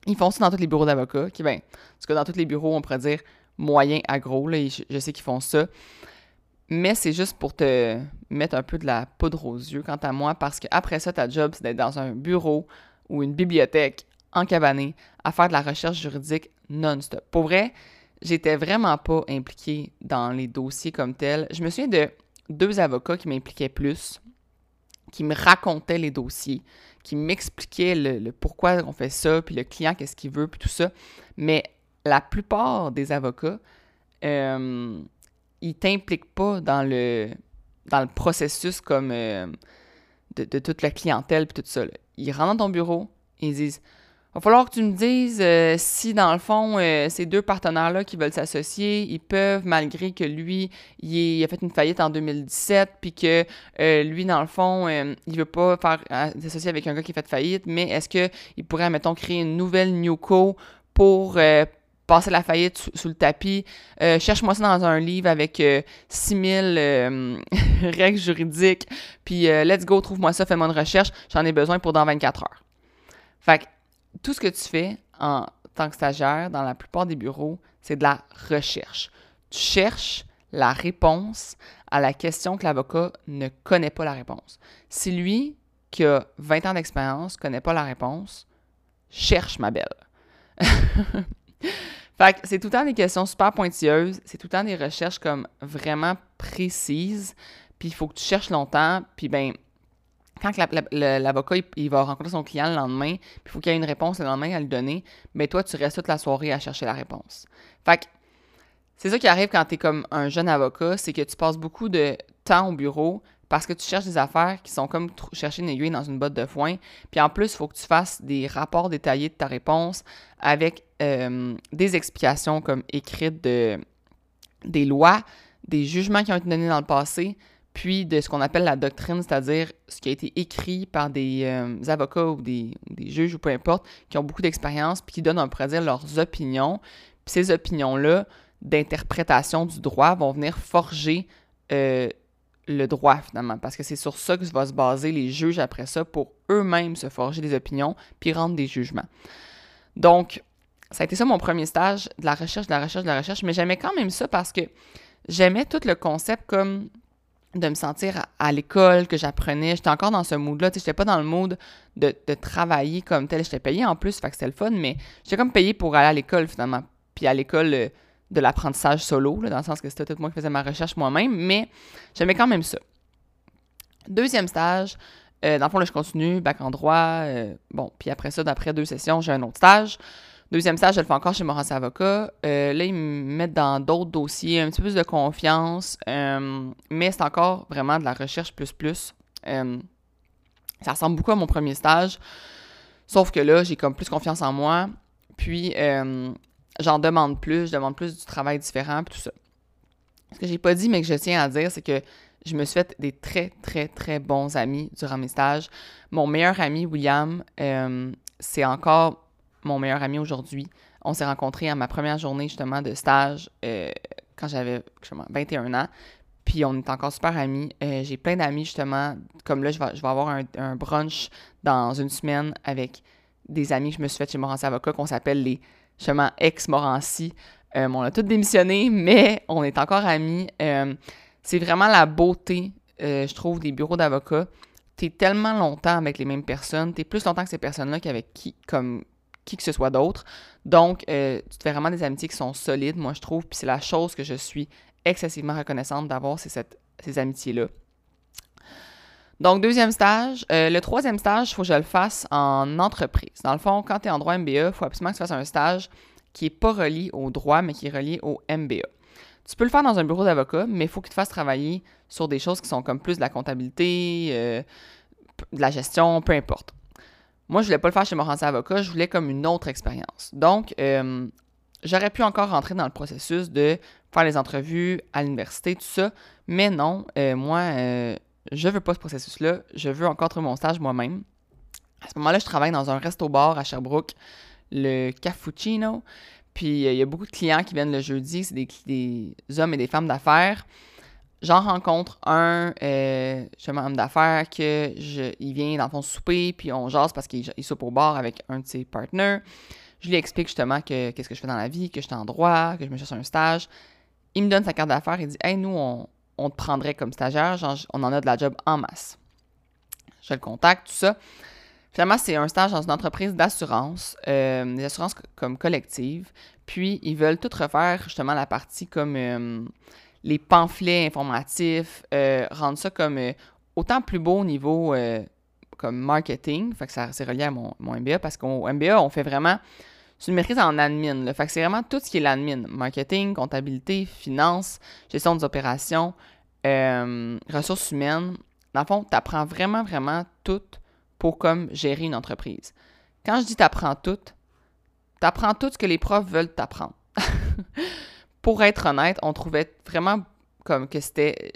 Ils font ça dans tous les bureaux d'avocats, qui, ben, parce que dans tous les bureaux, on pourrait dire moyen à gros. Je, sais qu'ils font ça. Mais c'est juste pour te mettre un peu de la poudre aux yeux, quant à moi, parce qu'après ça, ta job, c'est d'être dans un bureau ou une bibliothèque en cabané à faire de la recherche juridique non-stop. Pour vrai, j'étais vraiment pas impliquée dans les dossiers comme tels. Je me souviens de deux avocats qui m'impliquaient plus, qui me racontaient les dossiers, qui m'expliquaient le, le, pourquoi on fait ça, puis le client, qu'est-ce qu'il veut, puis tout ça. Mais la plupart des avocats, euh, ils t'impliquent pas dans le, dans le processus comme euh, de, toute la clientèle et tout ça. Ils rentrent dans ton bureau, ils disent va falloir que tu me dises euh, si, dans le fond, euh, ces deux partenaires-là qui veulent s'associer, ils peuvent, malgré que lui, il, a fait une faillite en 2017, puis que lui, dans le fond, il veut pas faire s'associer avec un gars qui a fait faillite, mais est-ce qu'il pourrait, mettons, créer une nouvelle Newco pour passer la faillite sous, le tapis. Euh, cherche-moi ça dans un livre avec 6000 euh, euh, règles juridiques. Puis let's go, trouve-moi ça, fais-moi une recherche. J'en ai besoin pour dans 24 heures. Fait que tout ce que tu fais en tant que stagiaire dans la plupart des bureaux, c'est de la recherche. Tu cherches la réponse à la question que l'avocat ne connaît pas la réponse. Si lui, qui a 20 ans d'expérience, connaît pas la réponse, cherche ma belle. Fait que c'est tout le temps des questions super pointilleuses, c'est tout le temps des recherches comme vraiment précises, puis il faut que tu cherches longtemps, puis ben quand l'avocat il, va rencontrer son client le lendemain, puis il faut qu'il ait une réponse le lendemain à lui donner, ben toi tu restes toute la soirée à chercher la réponse. Fait que c'est ça qui arrive quand tu es comme un jeune avocat, c'est que tu passes beaucoup de temps au bureau parce que tu cherches des affaires qui sont comme chercher une aiguille dans une botte de foin. Puis en plus, il faut que tu fasses des rapports détaillés de ta réponse avec euh, des explications comme écrites de, des lois, des jugements qui ont été donnés dans le passé, puis de ce qu'on appelle la doctrine, c'est-à-dire ce qui a été écrit par des euh, avocats ou des, juges ou peu importe, qui ont beaucoup d'expérience, puis qui donnent, on pourrait dire, leurs opinions. Puis ces opinions-là d'interprétation du droit vont venir forger euh, le droit finalement, parce que c'est sur ça que va se baser les juges après ça pour eux-mêmes se forger des opinions puis rendre des jugements. Donc, ça a été ça mon premier stage, de la recherche, de la recherche, de la recherche, mais j'aimais quand même ça parce que j'aimais tout le concept comme de me sentir à, l'école, que j'apprenais. J'étais encore dans ce mood-là. Je n'étais pas dans le mood de, travailler comme tel. J'étais payée en plus, fait que c'était le fun, mais j'étais comme payée pour aller à l'école finalement. Puis à l'école, euh, de l'apprentissage solo, dans le sens que c'était tout moi qui faisais ma recherche moi-même, mais j'aimais quand même ça. Deuxième stage, euh, dans le fond, là, je continue, bac en droit. Euh, bon, puis après ça, d'après deux sessions, j'ai un autre stage. Deuxième stage, je le fais encore chez Morin Avocat. Euh, là, ils me mettent dans d'autres dossiers, un petit peu plus de confiance, mais c'est encore vraiment de la recherche plus plus. ça ressemble beaucoup à mon premier stage, sauf que là, j'ai comme plus confiance en moi, puis j'en demande plus, je demande plus du travail différent, puis tout ça. Ce que j'ai pas dit, mais que je tiens à dire, c'est que je me suis fait des très, très, très bons amis durant mes stages. Mon meilleur ami, William, euh, c'est encore mon meilleur ami aujourd'hui. On s'est rencontrés à ma première journée, justement, de stage euh, quand j'avais 21 ans. Puis on est encore super amis. Euh, j'ai plein d'amis, justement. Comme là, je vais, je vais avoir un, brunch dans une semaine avec des amis que je me suis fait chez Morancy Avocat qu'on s'appelle les, justement, ex-Morancy. on a tous démissionné, mais on est encore amis. C'est vraiment la beauté, euh, je trouve, des bureaux d'avocats. Tu es tellement longtemps avec les mêmes personnes, tu es plus longtemps que ces personnes-là qu'avec qui, comme qui que ce soit d'autre. Donc, euh, tu te fais vraiment des amitiés qui sont solides, moi, je trouve. Puis c'est la chose que je suis excessivement reconnaissante d'avoir, c'est ces amitiés-là. Donc, deuxième stage. Euh, le troisième stage, il faut que je le fasse en entreprise. Dans le fond, quand tu es en droit MBA, il faut absolument que tu fasses un stage qui n'est pas relié au droit, mais qui est relié au MBA. Tu peux le faire dans un bureau d'avocat, mais il faut qu'il te fasse travailler sur des choses qui sont comme plus de la comptabilité, euh, de la gestion, peu importe. Moi, je voulais pas le faire chez Avocat, je voulais comme une autre expérience. Donc, euh, j'aurais pu encore rentrer dans le processus de faire les entrevues à l'université, tout ça, mais non, euh, moi, je veux pas ce processus-là, je veux encore trouver mon stage moi-même. À ce moment-là, je travaille dans un resto-bar à Sherbrooke, le Cappuccino. Puis euh, il y a beaucoup de clients qui viennent le jeudi, c'est des, hommes et des femmes d'affaires. J'en rencontre un, euh, justement, homme d'affaires, que je, il vient dans son souper, puis on jase parce qu'il soupe au bar avec un de ses partenaires. Je lui explique justement que qu'est-ce que je fais dans la vie, que je suis en droit, que je me cherche un stage. Il me donne sa carte d'affaires et dit Hey, nous, on, on te prendrait comme stagiaire, on en a de la job en masse. Je le contacte, tout ça. Finalement, c'est un stage dans une entreprise d'assurance, euh, des assurances comme collectives. Puis, ils veulent tout refaire, justement, la partie comme euh, les pamphlets informatifs, euh, rendre ça comme autant plus beau au niveau comme marketing. Fait que ça, c'est relié à mon, MBA parce qu'au MBA, on fait vraiment. C'est une maîtrise en admin. Là. Fait que c'est vraiment tout ce qui est l'admin. Marketing, comptabilité, finance, gestion des opérations, ressources humaines. Dans le fond, tu apprends vraiment, vraiment tout pour comme gérer une entreprise. Quand je dis t'apprends tout, t'apprends tout ce que les profs veulent t'apprendre. pour être honnête, on trouvait vraiment comme que c'était.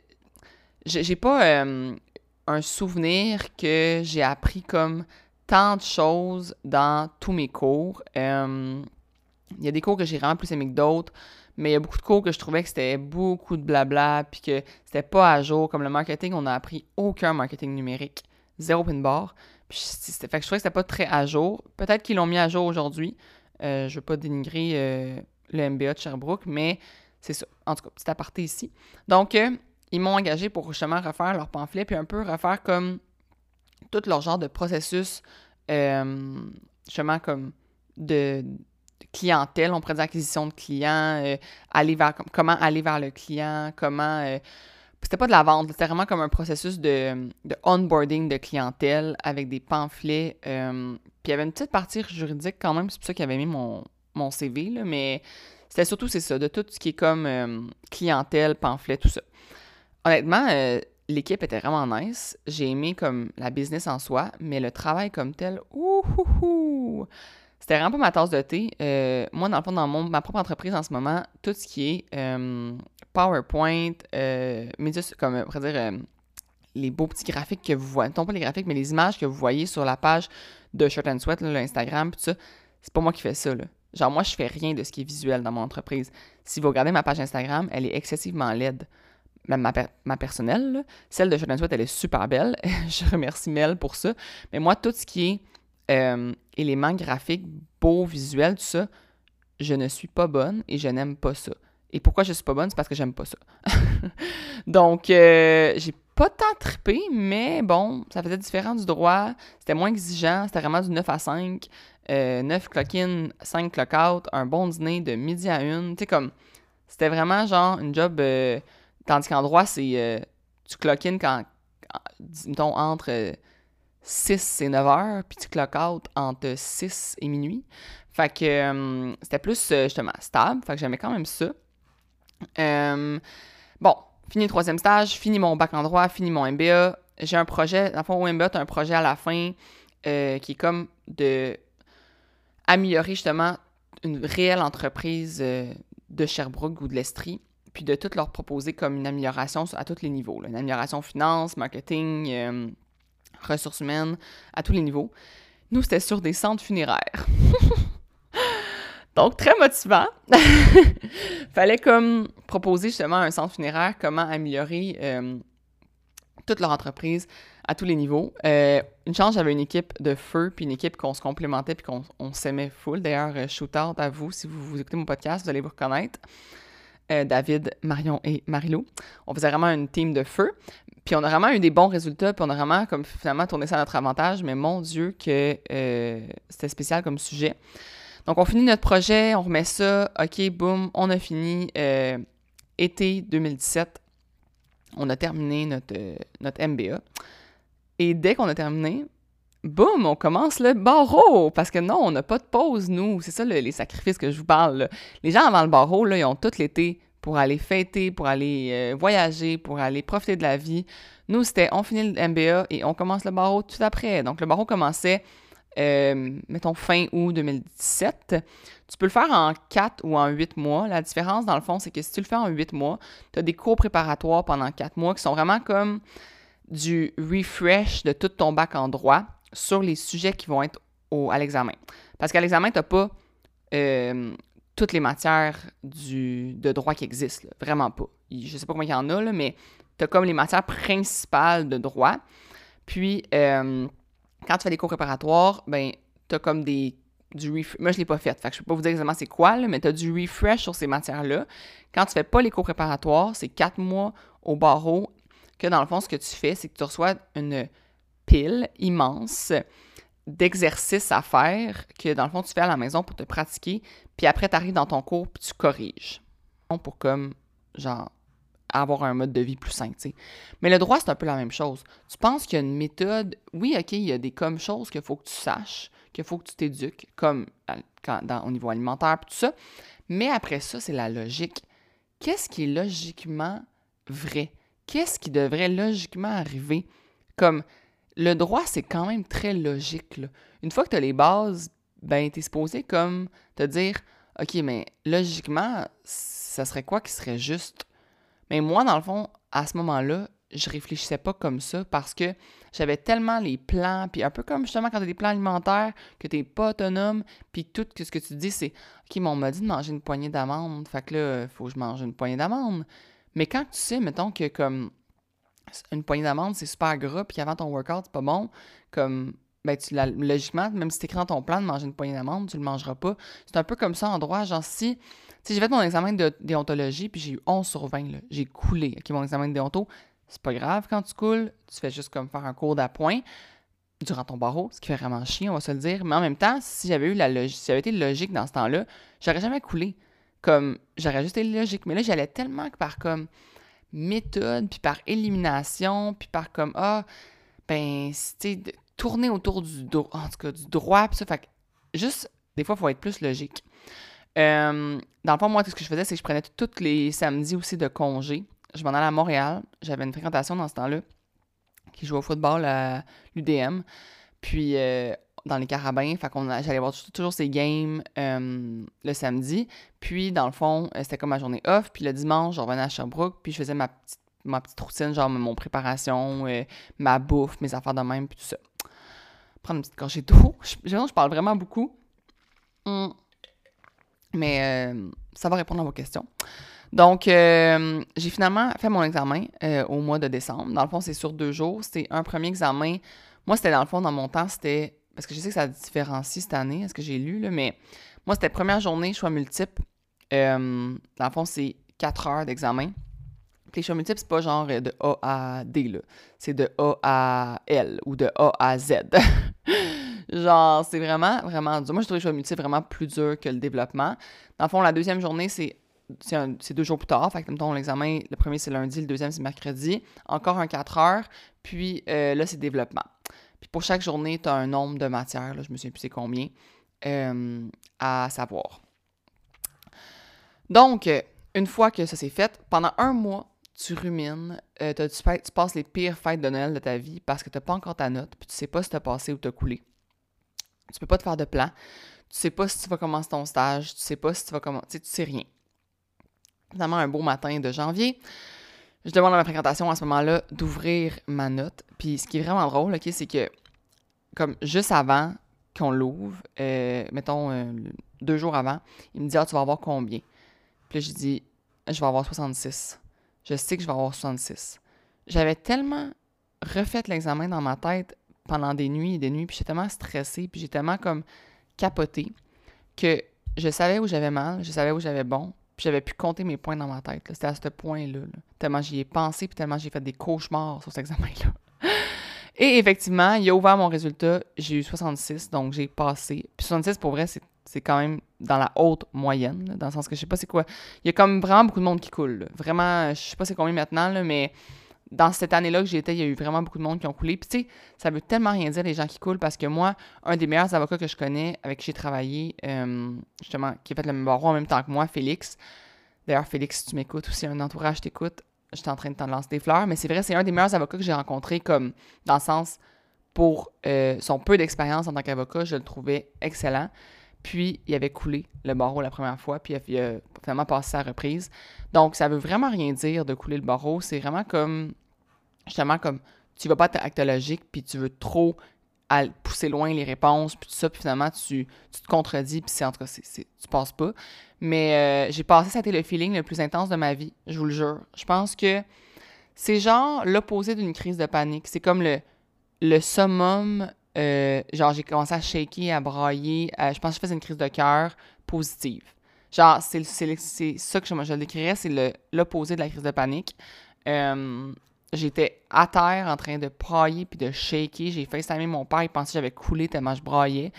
J'ai pas euh, un souvenir que j'ai appris comme tant de choses dans tous mes cours. Euh, il y a des cours que j'ai vraiment plus aimé que d'autres, mais il y a beaucoup de cours que je trouvais que c'était beaucoup de blabla, puis que c'était pas à jour. Comme le marketing, on n'a appris aucun marketing numérique, zéro pin bar. Fait que je trouvais que c'était pas très à jour. Peut-être qu'ils l'ont mis à jour aujourd'hui. Euh, je veux pas dénigrer euh, le MBA de Sherbrooke, mais c'est ça. En tout cas, petit aparté ici. Donc, euh, ils m'ont engagé pour justement refaire leur pamphlet, puis un peu refaire comme tout leur genre de processus, justement comme de, clientèle, on pourrait dire de clients, aller vers, comment aller vers le client, comment c'était pas de la vente, c'était vraiment comme un processus de, onboarding de clientèle avec des pamphlets. Euh, puis il y avait une petite partie juridique quand même, c'est pour ça qu'il avait mis mon, mon CV, là, mais c'était surtout, c'est ça, de tout ce qui est comme euh, clientèle, pamphlet, tout ça. Honnêtement, euh, l'équipe était vraiment nice. J'ai aimé comme la business en soi, mais le travail comme tel, ouh, c'était vraiment pas ma tasse de thé. moi, dans le fond, dans mon, ma propre entreprise en ce moment, tout ce qui est PowerPoint, euh, comme on dire, euh, les beaux petits graphiques que vous voyez, non pas les graphiques, mais les images que vous voyez sur la page de Shirt and Sweat, l'Instagram, tout ça, c'est pas moi qui fais ça. Là. Genre, moi, je fais rien de ce qui est visuel dans mon entreprise. Si vous regardez ma page Instagram, elle est excessivement laide. Même ma, ma personnelle, celle de and Sweat, elle est super belle. je remercie Mel pour ça. Mais moi, tout ce qui est euh, éléments graphiques, beaux, visuels, tout ça, je ne suis pas bonne et je n'aime pas ça. Et pourquoi je suis pas bonne, c'est parce que j'aime pas ça. Donc, euh, j'ai pas tant trippé, mais bon, ça faisait différent du droit. C'était moins exigeant. C'était vraiment du 9 à 5. 9 clock-in, 5 clock-out. Un bon dîner de midi à 1. Tu sais, comme, C'était vraiment genre une job. Euh, tandis qu'en droit, c'est. Euh, tu clock in quand. Mettons, entre 6 et 9 heures, puis tu clock out entre 6 et minuit. Fait que c'était plus justement stable. Fait que j'aimais quand même ça. bon, fini le troisième stage, fini mon bac en droit, fini mon MBA. J'ai un projet. Dans le fond, au MBA, un projet à la fin qui est comme de améliorer justement une réelle entreprise euh, de Sherbrooke ou de l'Estrie, puis de tout leur proposer comme une amélioration à tous les niveaux. Une amélioration finance, marketing, euh, ressources humaines, à tous les niveaux. Nous, c'était sur des centres funéraires. Donc, très motivant. Fallait comme proposer justement à un centre funéraire comment améliorer euh, toute leur entreprise à tous les niveaux. Euh, une chance, j'avais une équipe de feu, puis une équipe qu'on se complémentait, puis qu'on s'aimait full. D'ailleurs, euh, shoot out à vous, si vous, vous, écoutez mon podcast, vous allez vous reconnaître. Euh, David, Marion et Marilou. On faisait vraiment une team de feu. Puis on a vraiment eu des bons résultats, puis on a vraiment comme finalement tourné ça à notre avantage, mais mon Dieu que c'était spécial comme sujet. Donc on finit notre projet, on remet ça, ok, boum, on a fini été 2017. On a terminé notre, notre MBA. Et dès qu'on a terminé, boum, on commence le barreau. Parce que non, on n'a pas de pause, nous. C'est ça les sacrifices que je vous parle. Les gens avant le barreau, là, ils ont tout l'été pour aller fêter, pour aller euh, voyager, pour aller profiter de la vie. Nous, c'était on finit le MBA et on commence le barreau tout après. Donc, le barreau commençait, euh, mettons, fin août 2017. Tu peux le faire en 4 ou en 8 mois. La différence, dans le fond, c'est que si tu le fais en 8 mois, tu as des cours préparatoires pendant 4 mois qui sont vraiment comme du refresh de tout ton bac en droit sur les sujets qui vont être au, à l'examen. Parce qu'à l'examen, tu n'as pas euh, toutes les matières du, de droit qui existent. Vraiment pas. Je ne sais pas combien il y en a, là, mais tu as comme les matières principales de droit. Puis, euh, quand tu fais des cours préparatoires, ben, tu as comme des du refresh. Moi, je ne l'ai pas fait, fait que je ne peux pas vous dire exactement c'est quoi, mais tu as du refresh sur ces matières-là. Quand tu ne fais pas les cours préparatoires, c'est quatre mois au barreau que dans le fond, ce que tu fais, c'est que tu reçois une pile immense d'exercices à faire que dans le fond, tu fais à la maison pour te pratiquer, puis après, tu arrives dans ton cours, puis tu corriges. Pour comme, genre, avoir un mode de vie plus sain, tu sais. Mais le droit, c'est un peu la même chose. Tu penses qu'il y a une méthode, oui, OK, il y a des comme choses qu'il faut que tu saches, qu'il faut que tu t'éduques, comme quand, au niveau alimentaire, puis tout ça. Mais après ça, c'est la logique. Qu'est-ce qui est logiquement vrai? Qu'est-ce qui devrait logiquement arriver? Comme le droit, c'est quand même très logique. Une fois que tu as les bases, ben, tu es supposé comme te dire OK, mais logiquement, ça serait quoi qui serait juste? Mais moi, dans le fond, à ce moment-là, je réfléchissais pas comme ça parce que j'avais tellement les plans, puis un peu comme justement quand tu as des plans alimentaires, que tu n'es pas autonome, puis tout ce que tu dis, c'est OK, mais on m'a dit de manger une poignée d'amandes, fait que là, faut que je mange une poignée d'amandes. Mais quand tu sais, mettons que comme une poignée d'amandes, c'est super gras, puis avant ton workout, c'est pas bon, comme ben tu logiquement, même si tu écris dans ton plan de manger une poignée d'amandes, tu le mangeras pas. C'est un peu comme ça en droit, genre si si j'ai fait mon examen de déontologie, puis j'ai eu 11 sur 20, j'ai coulé, mon examen de déonto, c'est pas grave quand tu coules, tu fais juste comme faire un cours d'appoint durant ton barreau, ce qui fait vraiment chier, on va se le dire. Mais en même temps, si j'avais eu la logique, si j'avais été logique dans ce temps-là, j'aurais jamais coulé comme j'aurais juste été logique. Mais là, j'allais tellement que par comme méthode, puis par élimination, puis par comme ah, ben, tu tourner autour du droit, en tout cas du droit, puis ça. Fait que juste, des fois, il faut être plus logique. Euh, dans le fond, moi, ce que je faisais, c'est que je prenais tous les samedis aussi de congé. Je m'en allais à Montréal. J'avais une fréquentation dans ce temps-là qui jouait au football à l'UDM. Puis, euh, dans les carabins. Fait qu'on j'allais voir toujours ces games euh, le samedi. Puis, dans le fond, euh, c'était comme ma journée off. Puis le dimanche, je revenais à Sherbrooke. Puis je faisais ma petite, ma petite routine, genre mon préparation, euh, ma bouffe, mes affaires de même, puis tout ça. Prendre une petite gorgée d'eau. Je, je, parle vraiment beaucoup. Hum. Mais ça va répondre à vos questions. Donc, j'ai finalement fait mon examen au mois de décembre. Dans le fond, c'est sur deux jours. C'était un premier examen. Moi, c'était dans le fond, dans mon temps, c'était parce que je sais que ça différencie cette année, ce que j'ai lu, là, mais moi, c'était première journée, choix multiple. Euh, dans le fond, c'est 4 heures d'examen. Puis les choix multiples, c'est pas genre de A à D, là. C'est de A à L ou de A à Z. genre, c'est vraiment, vraiment dur. Moi, je trouve les choix multiples vraiment plus dur que le développement. Dans le fond, la deuxième journée, c'est c'est deux jours plus tard. Fait que, mettons, l'examen, le premier c'est lundi, le deuxième c'est mercredi. Encore un 4 heures. Puis euh, là, c'est développement. Puis pour chaque journée, tu as un nombre de matières, là, je me souviens plus c'est combien, euh, à savoir. Donc, une fois que ça s'est fait, pendant un mois, tu rumines, euh, tu, passes les pires fêtes de Noël de ta vie parce que tu n'as pas encore ta note, puis tu sais pas si tu as passé ou tu as coulé. Tu peux pas te faire de plan. Tu sais pas si tu vas commencer ton stage, tu sais pas si tu vas commencer, tu sais rien. Finalement, un beau matin de janvier, je demande à ma fréquentation à ce moment-là d'ouvrir ma note. Puis ce qui est vraiment drôle, OK, c'est que comme juste avant qu'on l'ouvre, euh, mettons euh, deux jours avant, il me dit Ah, tu vas avoir combien? Puis là, je dis Je vais avoir 66 je sais que je vais avoir 66. J'avais tellement refait l'examen dans ma tête pendant des nuits et des nuits, puis j'étais tellement stressée, puis j'ai tellement comme capoté que je savais où j'avais mal, je savais où j'avais bon, puis j'avais pu compter mes points dans ma tête. C'était à ce point-là. Tellement j'y ai pensé, puis tellement j'ai fait des cauchemars sur cet examen-là. Et effectivement, il a ouvert mon résultat, j'ai eu 66, donc j'ai passé. Puis 66, pour vrai, c'est c'est quand même dans la haute moyenne, dans le sens que je sais pas c'est quoi. Il y a comme vraiment beaucoup de monde qui coule. Vraiment, je sais pas c'est combien maintenant, mais dans cette année-là que j'étais, il y a eu vraiment beaucoup de monde qui ont coulé. Puis tu sais, ça veut tellement rien dire les gens qui coulent parce que moi, un des meilleurs avocats que je connais, avec qui j'ai travaillé, euh, justement, qui a fait le même barreau en même temps que moi, Félix. D'ailleurs, Félix, si tu m'écoutes ou si un entourage t'écoute, j'étais en train de t'en lancer des fleurs. Mais c'est vrai, c'est un des meilleurs avocats que j'ai rencontré, comme dans le sens, pour euh, son peu d'expérience en tant qu'avocat, je le trouvais excellent. Puis, il avait coulé le barreau la première fois, puis il a, finalement passé sa reprise. Donc, ça veut vraiment rien dire de couler le barreau. C'est vraiment comme, justement, comme tu vas pas être actologique, puis tu veux trop pousser loin les réponses, puis tout ça, puis finalement, tu, te contredis, puis c'est en tout cas, tu passes pas. Mais euh, j'ai passé, ça a été le feeling le plus intense de ma vie, je vous le jure. Je pense que c'est genre l'opposé d'une crise de panique. C'est comme le, le summum euh, genre, j'ai commencé à shaker, à brailler. je pense que je faisais une crise de cœur positive. Genre, c'est ça que je, je le décrirais, c'est l'opposé de la crise de panique. Euh, j'étais à terre en train de brailler puis de shaker. J'ai FaceTimé mon père, il pensait que j'avais coulé tellement je braillais.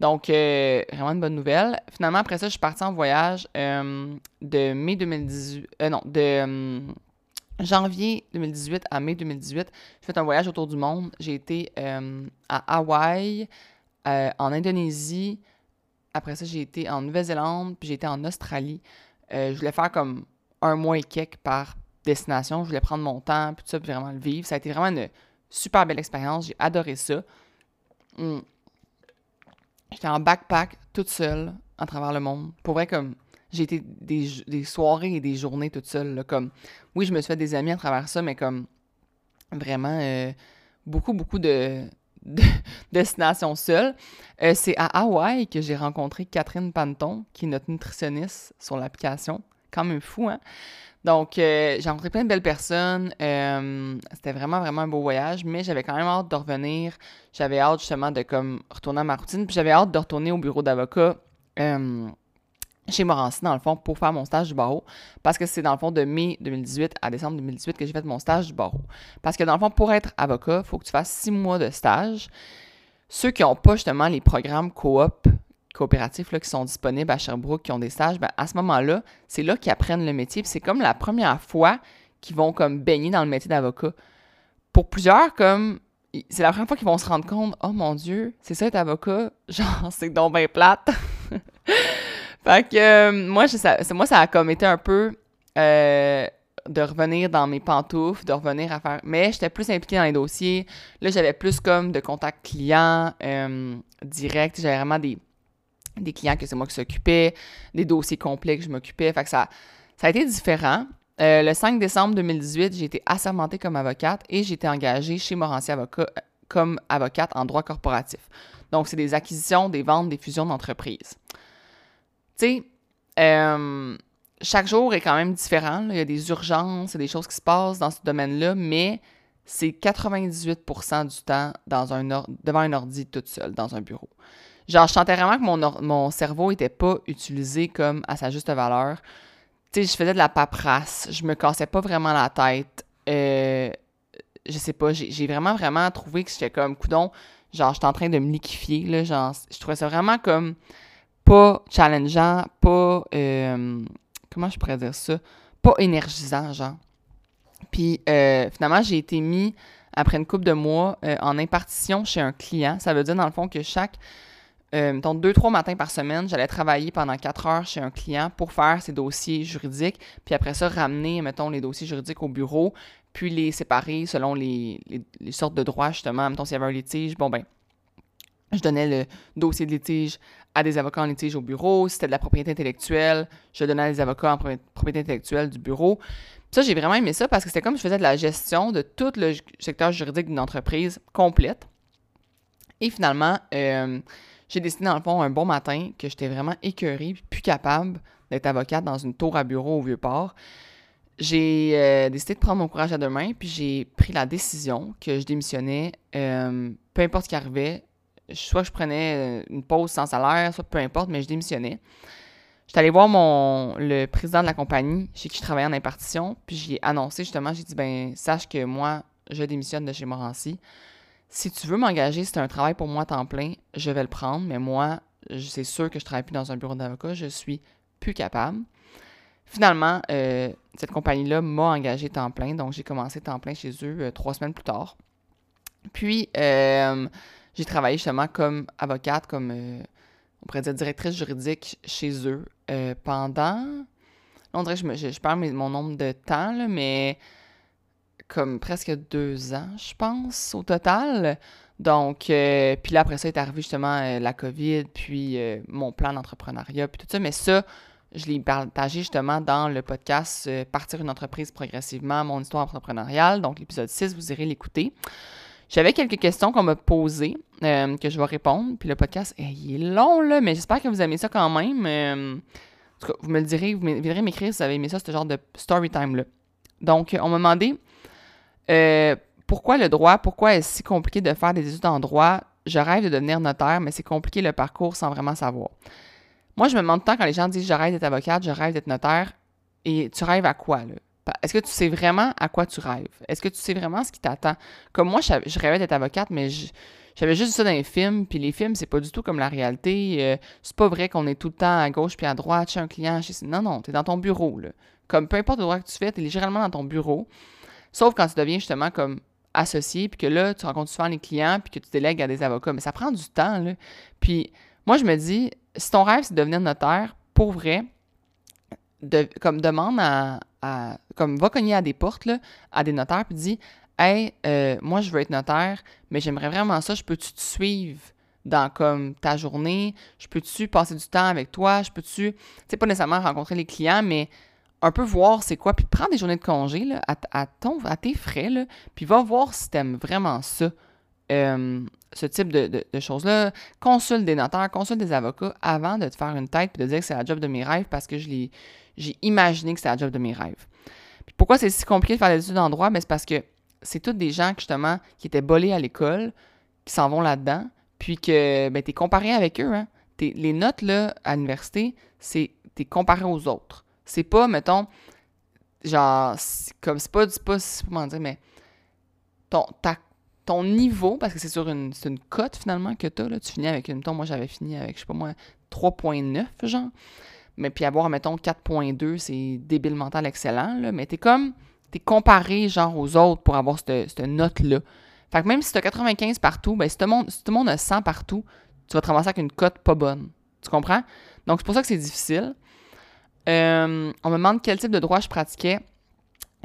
Donc, euh, vraiment une bonne nouvelle. Finalement, après ça, je suis partie en voyage de mai 2018. non, de janvier 2018 à mai 2018, j'ai fait un voyage autour du monde. J'ai été euh, à Hawaï, euh, en Indonésie. Après ça, j'ai été en Nouvelle-Zélande, puis j'ai été en Australie. Euh, je voulais faire comme un mois et quelques par destination. Je voulais prendre mon temps, puis tout ça, puis vraiment le vivre. Ça a été vraiment une super belle expérience. J'ai adoré ça. Hmm. J'étais en backpack, toute seule, à travers le monde. Pour vrai, comme j'ai été des, soirées et des journées toute seule. comme, oui, je me suis fait des amis à travers ça, mais comme vraiment euh, beaucoup, beaucoup de, destinations seules. Euh, c'est à Hawaï que j'ai rencontré Catherine Panton, qui est notre nutritionniste sur l'application. Quand même fou, hein? Donc, euh, j'ai rencontré plein de belles personnes. C'était vraiment, vraiment un beau voyage, mais j'avais quand même hâte de revenir. J'avais hâte justement de comme retourner à ma routine. Puis j'avais hâte de retourner au bureau d'avocat chez Morancy, dans le fond, pour faire mon stage du barreau. Parce que c'est dans le fond de mai 2018 à décembre 2018 que j'ai fait mon stage du barreau. Parce que dans le fond, pour être avocat, il faut que tu fasses six mois de stage. Ceux qui n'ont pas justement les programmes coop, coopératifs là, qui sont disponibles à Sherbrooke, qui ont des stages, ben, à ce moment-là, c'est là, qu'ils apprennent le métier. c'est comme la première fois qu'ils vont comme baigner dans le métier d'avocat. Pour plusieurs, comme c'est la première fois qu'ils vont se rendre compte, oh mon Dieu, c'est ça être avocat, genre c'est donc bien plate. Fait que euh, moi, ça, moi, ça a comme été un peu euh, de revenir dans mes pantoufles, de revenir à faire. Mais j'étais plus impliquée dans les dossiers. Là, j'avais plus comme de contact client euh, direct. J'avais vraiment des, des clients que c'est moi qui s'occupais, des dossiers complets que je m'occupais. Fait que ça, ça a été différent. le 5 décembre 2018, j'ai été assermentée comme avocate et j'ai été engagée chez Morancy Avocat comme avocate en droit corporatif. Donc, c'est des acquisitions, des ventes, des fusions d'entreprises. Tu sais, euh, chaque jour est quand même différent. Il y a des urgences, il y a des choses qui se passent dans ce domaine-là, mais c'est 98% du temps devant un ordi toute seule, dans un bureau. Genre, je sentais vraiment que mon, mon cerveau n'était pas utilisé comme à sa juste valeur. Tu sais, je faisais de la paperasse, je me cassais pas vraiment la tête. Euh, je sais pas, j'ai vraiment, vraiment trouvé que j'étais comme, coudon, genre, j'étais en train de me liquifier, là, genre, je trouvais ça vraiment comme pas challengeant, pas, euh, comment je pourrais dire ça? Pas énergisant, genre. Puis euh, finalement, j'ai été mis, après une couple de mois, euh, en impartition chez un client. Ça veut dire, dans le fond, que chaque, euh, mettons, deux, trois matins par semaine, j'allais travailler pendant quatre heures chez un client pour faire ses dossiers juridiques, puis après ça, ramener, mettons, les dossiers juridiques au bureau, puis les séparer selon les, les sortes de droits, justement. Mettons, s'il y avait un litige, bon, ben, je donnais le dossier de litige à des avocats en litige au bureau. Si c'était de la propriété intellectuelle, je donnais à des avocats en propriété intellectuelle du bureau. ça, j'ai vraiment aimé ça parce que c'était comme je faisais de la gestion de tout le secteur juridique d'une entreprise complète. Et finalement, euh, j'ai décidé dans le fond un bon matin que j'étais vraiment écœurée puis plus capable d'être avocate dans une tour à bureau au Vieux-Port. J'ai euh, décidé de prendre mon courage à deux mains, puis j'ai pris la décision que je démissionnais, euh, peu importe ce qui arrivait, soit je prenais euh, une pause sans salaire, soit peu importe, mais je démissionnais. J'étais allée voir mon, le président de la compagnie chez qui je travaillais en impartition, puis j'ai annoncé justement, j'ai dit, ben sache que moi, je démissionne de chez Morancy. Si tu veux m'engager, c'est un travail pour moi temps plein, je vais le prendre, mais moi, c'est sûr que je travaille plus dans un bureau d'avocat, je suis plus capable. Finalement, euh, cette compagnie-là m'a engagé temps plein, donc j'ai commencé temps plein chez eux euh, trois semaines plus tard. Puis, j'ai travaillé justement comme avocate, comme, euh, on pourrait dire, directrice juridique chez eux euh, pendant, on dirait que je, je, parle mon nombre de temps, là, mais comme presque deux ans, je pense, au total. Donc, euh, puis là, après ça est arrivé justement la COVID, puis mon plan d'entrepreneuriat, puis tout ça. Mais ça, je l'ai partagé justement dans le podcast Partir une entreprise progressivement, mon histoire entrepreneuriale. Donc, l'épisode 6, vous irez l'écouter. J'avais quelques questions qu'on m'a posées euh, que je vais répondre. Puis le podcast, il est long, là, mais j'espère que vous aimez ça quand même. Euh, en tout cas, vous me le direz, vous viendrez m'écrire si vous avez aimé ça, ce genre de story time-là. Donc, on m'a demandé euh, pourquoi le droit, pourquoi est-ce si compliqué de faire des études en droit? Je rêve de devenir notaire, mais c'est compliqué le parcours sans vraiment savoir. Moi, je me demande temps quand les gens disent je rêve d'être avocate, je rêve d'être notaire. Et tu rêves à quoi, là? Est-ce que tu sais vraiment à quoi tu rêves? Est-ce que tu sais vraiment ce qui t'attend? Comme moi, je, rêvais d'être avocate, mais j'avais juste ça dans les films, puis les films, c'est pas du tout comme la réalité. Euh, c'est pas vrai qu'on est tout le temps à gauche puis à droite, chez un client, chez... Non, non, t'es dans ton bureau, là. Comme peu importe le droit que tu fais, t'es généralement dans ton bureau. Sauf quand tu deviens justement comme associé, puis que là, tu rencontres souvent les clients, puis que tu délègues à des avocats. Mais ça prend du temps, là. Puis moi, je me dis, si ton rêve, c'est de devenir notaire, pour vrai, comme demande à, comme va cogner à des portes, à des notaires, puis dit Hey, euh, moi je veux être notaire, mais j'aimerais vraiment ça, je peux-tu te suivre dans comme ta journée? Je peux-tu passer du temps avec toi? Je peux-tu, tu sais, pas nécessairement rencontrer les clients, mais un peu voir c'est quoi, puis prendre des journées de congé à, à tes frais, là, puis va voir si t'aimes vraiment ça. Euh, ce type de, choses-là, consulte des notaires, consulte des avocats avant de te faire une tête et de dire que c'est la job de mes rêves parce que j'ai imaginé que c'était la job de mes rêves. Puis pourquoi c'est si compliqué de faire des études en droit? Ben, c'est parce que c'est tous des gens, justement, qui étaient bolés à l'école, qui s'en vont là-dedans, puis que ben, tu es comparé avec eux. Hein? les notes là, à l'université, c'est tu es comparé aux autres. C'est pas, mettons, genre, comme c'est pas, pas, comment dire, mais ton, ton niveau, parce que c'est sur une, une cote finalement que tu as, là, tu finis avec une, mettons, moi j'avais fini avec, je sais pas moi, 3.9, genre. Mais puis avoir, mettons, 4.2, c'est débile mental excellent, là. Mais t'es comme, t'es comparé, genre, aux autres pour avoir cette, note-là. Fait que même si t'as 95 partout, ben si tout, le monde, si tout le monde a 100 partout, tu vas te ramasser avec une cote pas bonne. Tu comprends? Donc, c'est pour ça que c'est difficile. Euh, on me demande quel type de droit je pratiquais.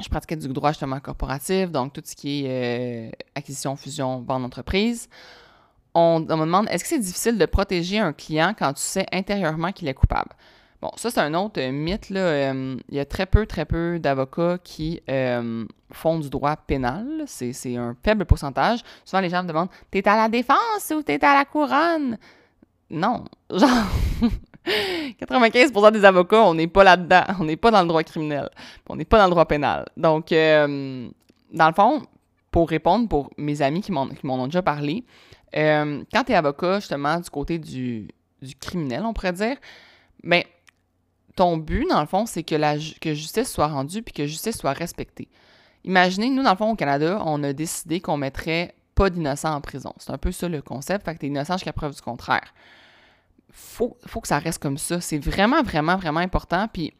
Je pratiquais du droit justement corporatif, donc tout ce qui est euh, acquisition, fusion, vente d'entreprise. On, me demande est-ce que c'est difficile de protéger un client quand tu sais intérieurement qu'il est coupable? Bon, ça, c'est un autre euh, mythe. Il y a très peu, très peu d'avocats qui font du droit pénal. C'est un faible pourcentage. Souvent, les gens me demandent T'es à la défense ou t'es à la couronne Non. Genre, 95% des avocats, on n'est pas là-dedans. On n'est pas dans le droit criminel. On n'est pas dans le droit pénal. Donc, dans le fond, pour répondre pour mes amis qui m'en ont déjà parlé, quand tu es avocat, justement, du côté du, criminel, on pourrait dire, mais ton but, dans le fond, c'est que la justice soit rendue puis que justice soit respectée. Imaginez, nous, dans le fond, au Canada, on a décidé qu'on mettrait pas d'innocents en prison. C'est un peu ça le concept, fait que t'es innocent jusqu'à preuve du contraire. Faut, faut que ça reste comme ça. C'est vraiment, vraiment, vraiment important. Puis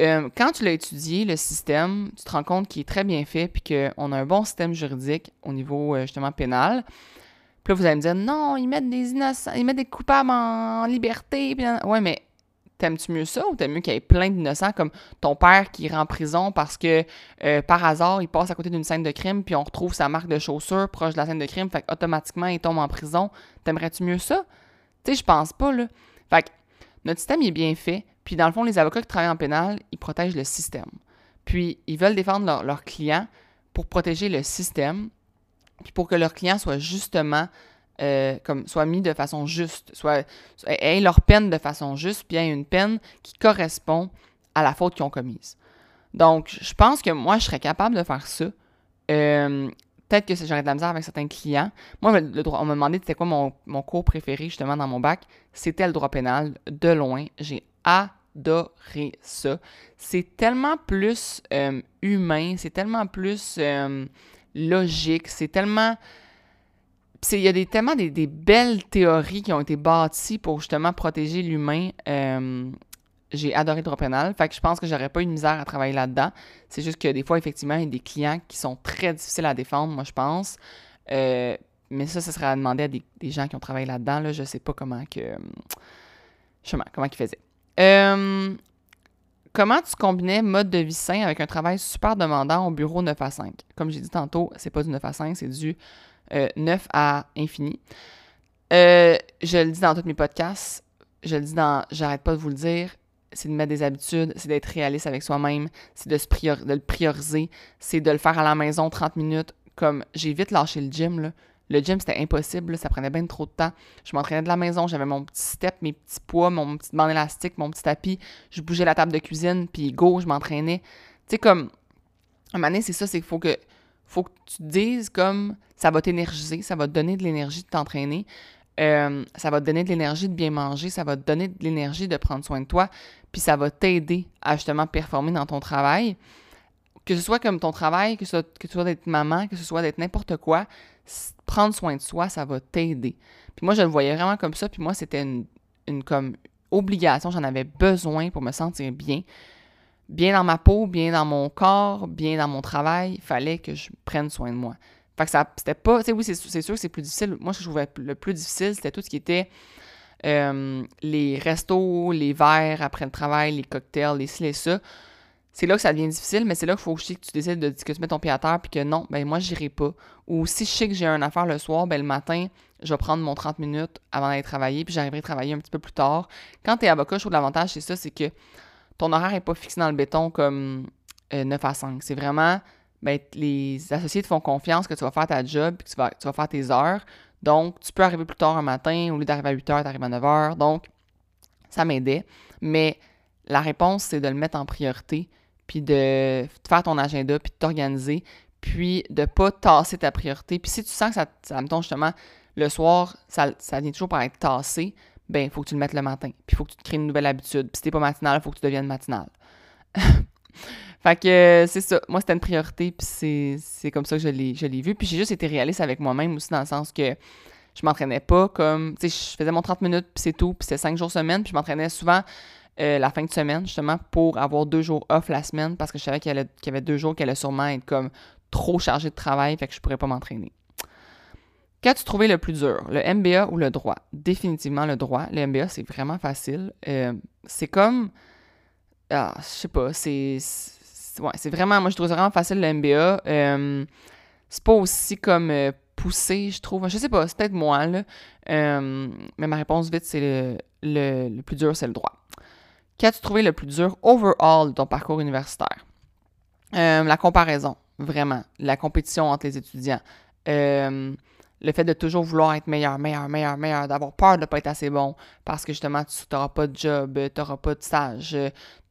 euh, quand tu l'as étudié, le système, tu te rends compte qu'il est très bien fait, puis qu'on a un bon système juridique au niveau, euh, justement, pénal. Puis là, vous allez me dire, non, ils mettent des innocents, ils mettent des coupables en liberté. Puis, ouais, mais t'aimes-tu mieux ça ou t'aimes mieux qu'il y ait plein d'innocents comme ton père qui ira en prison parce que euh, par hasard, il passe à côté d'une scène de crime puis on retrouve sa marque de chaussure proche de la scène de crime, fait automatiquement il tombe en prison? T'aimerais-tu mieux ça? Tu sais, je pense pas, là. Fait que notre système est bien fait, puis dans le fond, les avocats qui travaillent en pénal, ils protègent le système. Puis ils veulent défendre leurs clients pour protéger le système, puis pour que leurs clients soient justement euh, comme soit mis de façon juste, soit, aient leur peine de façon juste, puis aient une peine qui correspond à la faute qu'ils ont commise. Donc, je pense que moi, je serais capable de faire ça. Euh, peut-être que j'aurais de la misère avec certains clients. Moi, le droit, on m'a demandé c'était quoi mon, mon, cours préféré justement dans mon bac. C'était le droit pénal, de loin. J'ai adoré ça. C'est tellement plus euh, humain, c'est tellement plus logique, c'est tellement il y a des, tellement des, belles théories qui ont été bâties pour justement protéger l'humain. Euh, j'ai adoré le droit pénal. Fait que je pense que j'aurais pas eu de misère à travailler là-dedans. C'est juste que des fois, effectivement, il y a des clients qui sont très difficiles à défendre, moi, je pense. Euh, mais ça, ça serait à demander à des, gens qui ont travaillé là-dedans. Là. Je sais pas comment que. Chemin, comment ils faisaient. Euh, comment tu combinais mode de vie sain avec un travail super demandant au bureau 9 à 5? Comme j'ai dit tantôt, c'est pas du 9 à 5, c'est du 9 euh, à infini. Euh, je le dis dans tous mes podcasts, je le dis dans J'arrête pas de vous le dire, c'est de mettre des habitudes, c'est d'être réaliste avec soi-même, c'est de, le prioriser, c'est de le faire à la maison 30 minutes. Comme j'ai vite lâché le gym. Le gym, c'était impossible, ça prenait bien trop de temps. Je m'entraînais de la maison, j'avais mon petit step, mes petits poids, mon petit bande élastique, mon petit tapis. Je bougeais la table de cuisine, puis go, je m'entraînais. Tu sais, comme, un moment donné, c'est ça, c'est qu'il faut que faut que tu dises comme ça va t'énergiser, ça va te donner de l'énergie de t'entraîner, euh, ça va te donner de l'énergie de bien manger, ça va te donner de l'énergie de prendre soin de toi, puis ça va t'aider à justement performer dans ton travail. Que ce soit comme ton travail, que ce soit, que d'être maman, que ce soit d'être n'importe quoi, prendre soin de soi, ça va t'aider. Puis moi, je le voyais vraiment comme ça, puis moi, c'était une, obligation, j'en avais besoin pour me sentir bien bien dans ma peau, bien dans mon corps, bien dans mon travail, il fallait que je prenne soin de moi. Fait que ça, c'était pas, tu sais, oui, c'est, sûr que c'est plus difficile. Moi, je trouvais le plus difficile, c'était tout ce qui était euh, les restos, les verres après le travail, les cocktails, les ci, les ça. C'est là que ça devient difficile, mais c'est là qu'il faut aussi que tu décides de que tu mets ton pied à terre puis que non, ben moi, j'irai pas. Ou si je sais que j'ai un affaire le soir, ben le matin, je vais prendre mon 30 minutes avant d'aller travailler, puis j'arriverai à travailler un petit peu plus tard. Quand tu es avocat, je trouve l'avantage, c'est ça, c'est que ton horaire n'est pas fixé dans le béton comme 9 euh, à 5. C'est vraiment, ben, les associés te font confiance que tu vas faire ta job et que tu vas, tu vas faire tes heures. Donc, tu peux arriver plus tard un matin, au lieu d'arriver à 8 heures, tu arrives à 9 heures. Donc, ça m'aidait. Mais la réponse, c'est de le mettre en priorité, puis de faire ton agenda, puis de t'organiser, puis de ne pas tasser ta priorité. Puis si tu sens que ça, me tombe justement le soir, ça, ça vient toujours par être tassé, ben, il faut que tu le mettes le matin. Puis il faut que tu te crées une nouvelle habitude. Puis si t'es pas matinal, il faut que tu deviennes matinal. fait que c'est ça. Moi, c'était une priorité, puis c'est comme ça que je l'ai vu. Puis j'ai juste été réaliste avec moi-même aussi, dans le sens que je m'entraînais pas comme. Tu sais, je faisais mon 30 minutes, puis c'est tout. Puis c'est 5 jours semaine. Puis je m'entraînais souvent euh, la fin de semaine, justement, pour avoir deux jours off la semaine, parce que je savais qu'il y, avait deux jours qui allaient sûrement être comme trop chargé de travail, fait que je pourrais pas m'entraîner. Qu'as-tu trouvé le plus dur, le MBA ou le droit? Définitivement le droit. Le MBA, c'est vraiment facile. Euh, c'est comme. Ah, je sais pas, c'est. Ouais, c'est vraiment. Moi, je trouve vraiment facile le MBA. Euh, c'est pas aussi comme euh, poussé, je trouve. Je sais pas, c'est peut-être moi, là. mais ma réponse vite, c'est le, le, plus dur, c'est le droit. Qu'as-tu trouvé le plus dur overall de ton parcours universitaire? la comparaison, vraiment. La compétition entre les étudiants le fait de toujours vouloir être meilleur, meilleur, meilleur, meilleur, d'avoir peur de ne pas être assez bon parce que justement, tu n'auras pas de job, tu n'auras pas de stage,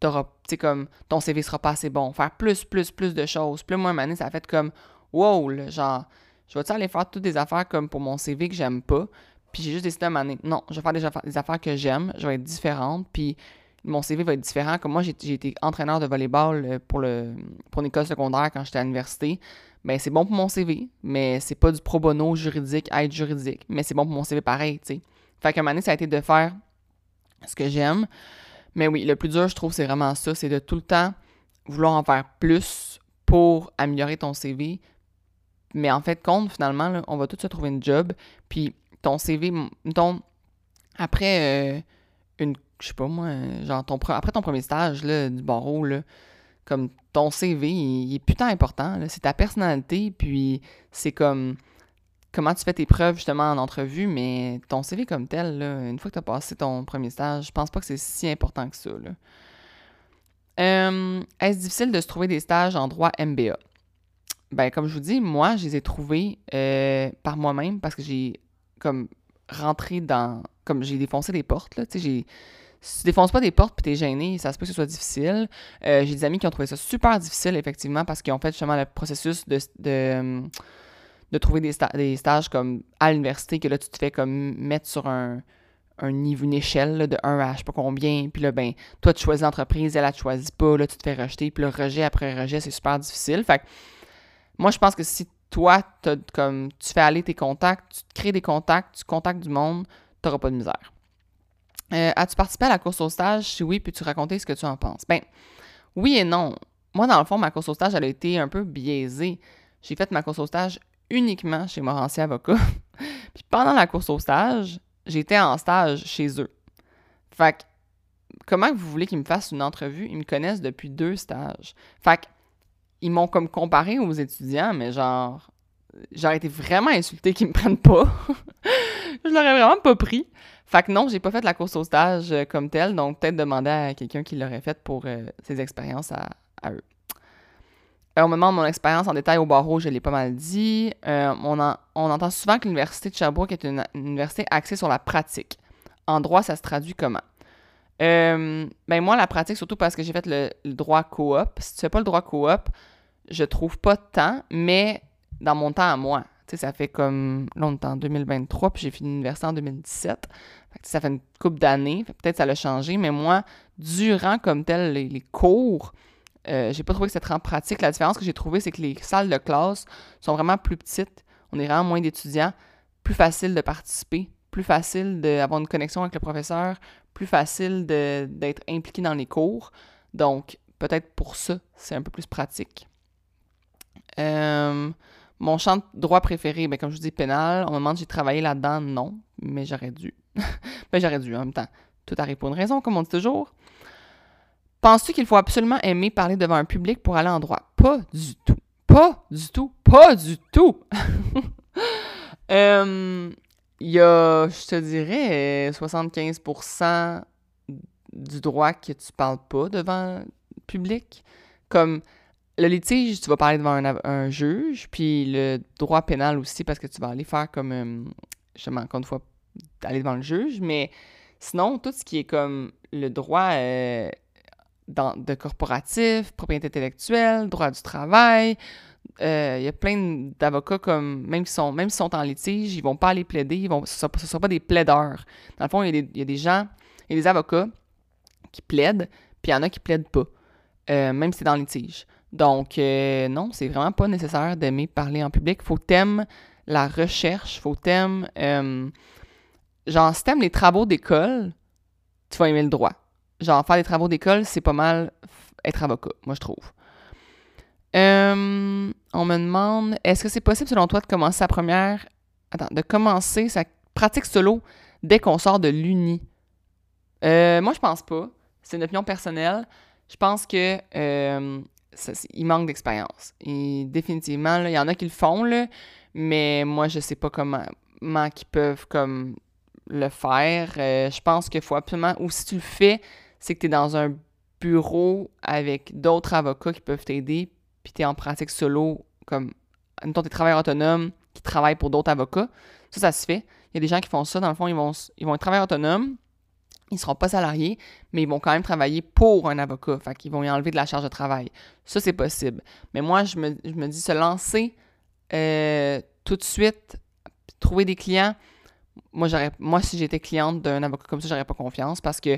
tu auras, tu sais, comme ton CV sera pas assez bon. Faire plus, plus, plus de choses. Puis moi, une année, ça a fait comme, wow, genre, je vais-tu aller faire toutes des affaires comme pour mon CV que j'aime pas? Puis j'ai juste décidé à un non, je vais faire des affaires, que j'aime, je vais être différente, puis mon CV va être différent. Comme moi, j'ai été entraîneur de volleyball euh, pour, pour une école secondaire quand j'étais à l'université ben c'est bon pour mon CV, mais c'est pas du pro bono juridique, aide juridique, mais c'est bon pour mon CV pareil, tu sais. Fait qu'à un moment donné, ça a été de faire ce que j'aime, Mais oui, le plus dur, je trouve, c'est vraiment ça, c'est de tout le temps vouloir en faire plus pour améliorer ton CV. Mais en fait, compte, finalement, on va tout se trouver une job. Puis ton CV, ton, après euh, une, je sais pas moi, genre ton, après ton premier stage là, du barreau, là, comme ton CV, il, est putain important. C'est ta personnalité, puis c'est comme comment tu fais tes preuves justement en entrevue, mais ton CV comme tel, une fois que tu as passé ton premier stage, je pense pas que c'est si important que ça. Est-ce difficile de se trouver des stages en droit MBA? Ben, comme je vous dis, moi, je les ai trouvés euh, par moi-même parce que j'ai comme rentré dans. Comme j'ai défoncé des portes, là. Tu sais, j'ai. Si tu défonces pas des portes puis t'es gêné, ça se peut que ce soit difficile. Euh, j'ai des amis qui ont trouvé ça super difficile, effectivement, parce qu'ils ont fait justement le processus de, de, trouver des, des, stages comme à l'université, que là, tu te fais comme mettre sur un, un niveau, une échelle de 1 à je sais pas combien. Puis là, ben, toi, tu choisis l'entreprise, elle, elle te choisit pas, là, tu te fais rejeter. Puis le rejet après rejet, c'est super difficile. Fait que moi, je pense que si toi, comme, tu fais aller tes contacts, tu te crées des contacts, tu contactes du monde, tu n'auras pas de misère. Euh, as-tu participé à la course au stage? Si oui, puis tu raconter ce que tu en penses? Ben, oui et non. Moi, dans le fond, ma course au stage, elle a été un peu biaisée. J'ai fait ma course au stage uniquement chez Morancy Avocat. puis pendant la course au stage, j'étais en stage chez eux. Fait que, comment vous voulez qu'ils me fassent une entrevue? Ils me connaissent depuis deux stages. Fait que, ils m'ont comme comparé aux étudiants, mais genre, j'aurais été vraiment insultée qu'ils me prennent pas. je l'aurais vraiment pas pris. Fait que non, j'ai pas fait la course au stage euh, comme telle, donc peut-être demander à quelqu'un qui l'aurait fait pour euh, ses expériences à, eux. Euh, au moment de mon expérience en détail au barreau, je l'ai pas mal dit. on, on, entend souvent que l'Université de Sherbrooke est une, université axée sur la pratique. En droit, ça se traduit comment? ben moi, la pratique, surtout parce que j'ai fait le, le droit coop. Si tu fais pas le droit coop, je trouve pas tant, mais dans mon temps à moi. Ça fait comme longtemps, en 2023, puis j'ai fini l'université en 2017. ça fait une couple d'années. Peut-être ça l'a changé, mais moi, durant comme tel les, cours, euh, j'ai pas trouvé que c'était en pratique. La différence que j'ai trouvée, c'est que les salles de classe sont vraiment plus petites. On est vraiment moins d'étudiants. Plus facile de participer, plus facile d'avoir une connexion avec le professeur, plus facile d'être impliqué dans les cours. Donc, peut-être pour ça, c'est un peu plus pratique. Euh, mon champ de droit préféré, ben, comme je vous dis, pénal. Me demande si j'ai travaillé là-dedans? Non, mais j'aurais dû. ben, j'aurais dû en même temps. Tout arrive pour une raison, comme on dit toujours. Penses-tu qu'il faut absolument aimer parler devant un public pour aller en droit? Pas du tout. Pas du tout. Pas du tout. Il y a, je te dirais, 75% du droit que tu parles pas devant le public. Comme le litige, tu vas parler devant un, juge, puis le droit pénal aussi, parce que tu vas aller faire comme, euh, justement, encore une fois, aller devant le juge, mais sinon, tout ce qui est comme le droit euh, dans, de corporatif, propriété intellectuelle, droit du travail, euh, il y a plein d'avocats comme, même s'ils sont, même sont en litige, ils vont pas aller plaider, ils vont, ce ne sera, pas des plaideurs. Dans le fond, il y, a des, gens, il y a des avocats qui plaident, puis il y en a qui plaident pas, même si c'est dans le litige. Donc, euh, non, c'est vraiment pas nécessaire d'aimer parler en public. Faut t'aimer la recherche, faut t'aimer... Euh, genre, si t'aimes les travaux d'école, tu vas aimer le droit. Genre, faire des travaux d'école, c'est pas mal être avocat, moi, je trouve. Euh, on me demande, est-ce que c'est possible, selon toi, de commencer sa première... Attends, de commencer sa pratique solo dès qu'on sort de l'uni? moi, je pense pas. C'est une opinion personnelle. Je pense que il manque d'expérience. Définitivement, il y en a qui le font, mais moi, je sais pas comment, comment ils peuvent comme le faire. Euh, je pense qu'il faut absolument, ou si tu le fais, c'est que tu es dans un bureau avec d'autres avocats qui peuvent t'aider, puis tu es en pratique solo, comme, admettons, tu es travailleur autonome qui travaille pour d'autres avocats. Ça, ça se fait. Il y a des gens qui font ça, dans le fond, ils vont, ils vont être travailleurs autonomes, ils ne seront pas salariés, mais ils vont quand même travailler pour un avocat. Fait qu'ils vont y enlever de la charge de travail. Ça, c'est possible. Mais moi, je me, dis se lancer euh, tout de suite, trouver des clients. Moi, j'aurais, moi si j'étais cliente d'un avocat comme ça, j'aurais pas confiance parce que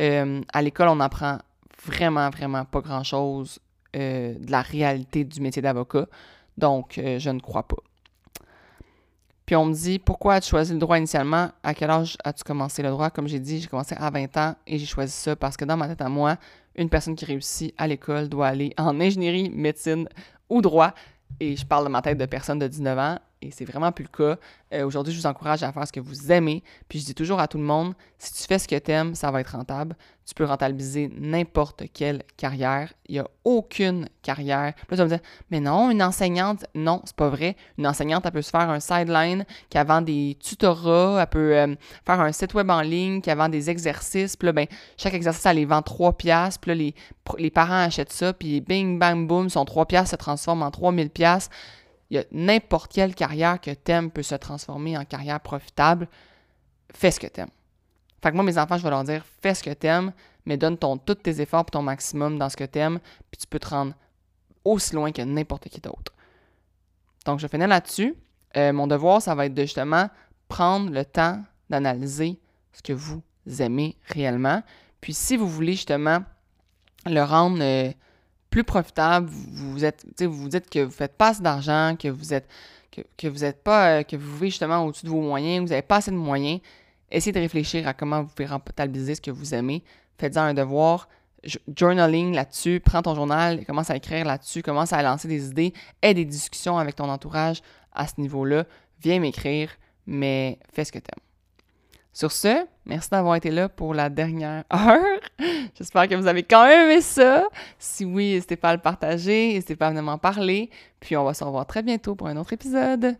euh, à l'école, on apprend vraiment, vraiment pas grand-chose euh, de la réalité du métier d'avocat. Donc, je ne crois pas. Puis on me dit pourquoi as-tu choisi le droit initialement? À quel âge as-tu commencé le droit? Comme j'ai dit, j'ai commencé à 20 ans et j'ai choisi ça parce que dans ma tête à moi, une personne qui réussit à l'école doit aller en ingénierie, médecine ou droit. Et je parle de ma tête de personne de 19 ans et c'est vraiment plus le cas. Euh, aujourd'hui, je vous encourage à faire ce que vous aimez. Puis je dis toujours à tout le monde, si tu fais ce que tu aimes, ça va être rentable. Tu peux rentabiliser n'importe quelle carrière. Il n'y a aucune carrière. Puis là, tu vas me dire, mais non, une enseignante, non, c'est pas vrai. Une enseignante, elle peut se faire un sideline, qui vend des tutorats, elle peut euh, faire un site web en ligne, qui vend des exercices. Puis là, ben, chaque exercice, elle les vend 3 piastres. Puis là, les, les parents achètent ça. Puis bing, bang, boom, son 3 piastres se transforme en 3000 piastres n'importe quelle carrière que t'aimes peut se transformer en carrière profitable. Fais ce que t'aimes. Fait que moi, mes enfants, je vais leur dire, fais ce que t'aimes, mais donne ton, tous tes efforts pour ton maximum dans ce que t'aimes, puis tu peux te rendre aussi loin que n'importe qui d'autre. Donc, je finis là-dessus. Euh, mon devoir, ça va être de justement prendre le temps d'analyser ce que vous aimez réellement. Puis, si vous voulez justement le rendre euh, plus profitable, vous, êtes, vous dites que vous faites pas assez d'argent, que vous êtes que, vous êtes pas, euh, que vous vivez justement au-dessus de vos moyens, vous n'avez pas assez de moyens, essayez de réfléchir à comment vous pouvez rentabiliser ce que vous aimez. Faites-en un devoir, journaling là-dessus, prends ton journal, commence à écrire là-dessus, commence à lancer des idées, aie des discussions avec ton entourage à ce niveau-là. Viens m'écrire, mais fais ce que tu aimes. Sur ce, merci d'avoir été là pour la dernière heure. J'espère que vous avez quand même aimé ça. Si oui, n'hésitez pas à le partager, n'hésitez pas à venir m'en parler. Puis on va se revoir très bientôt pour un autre épisode.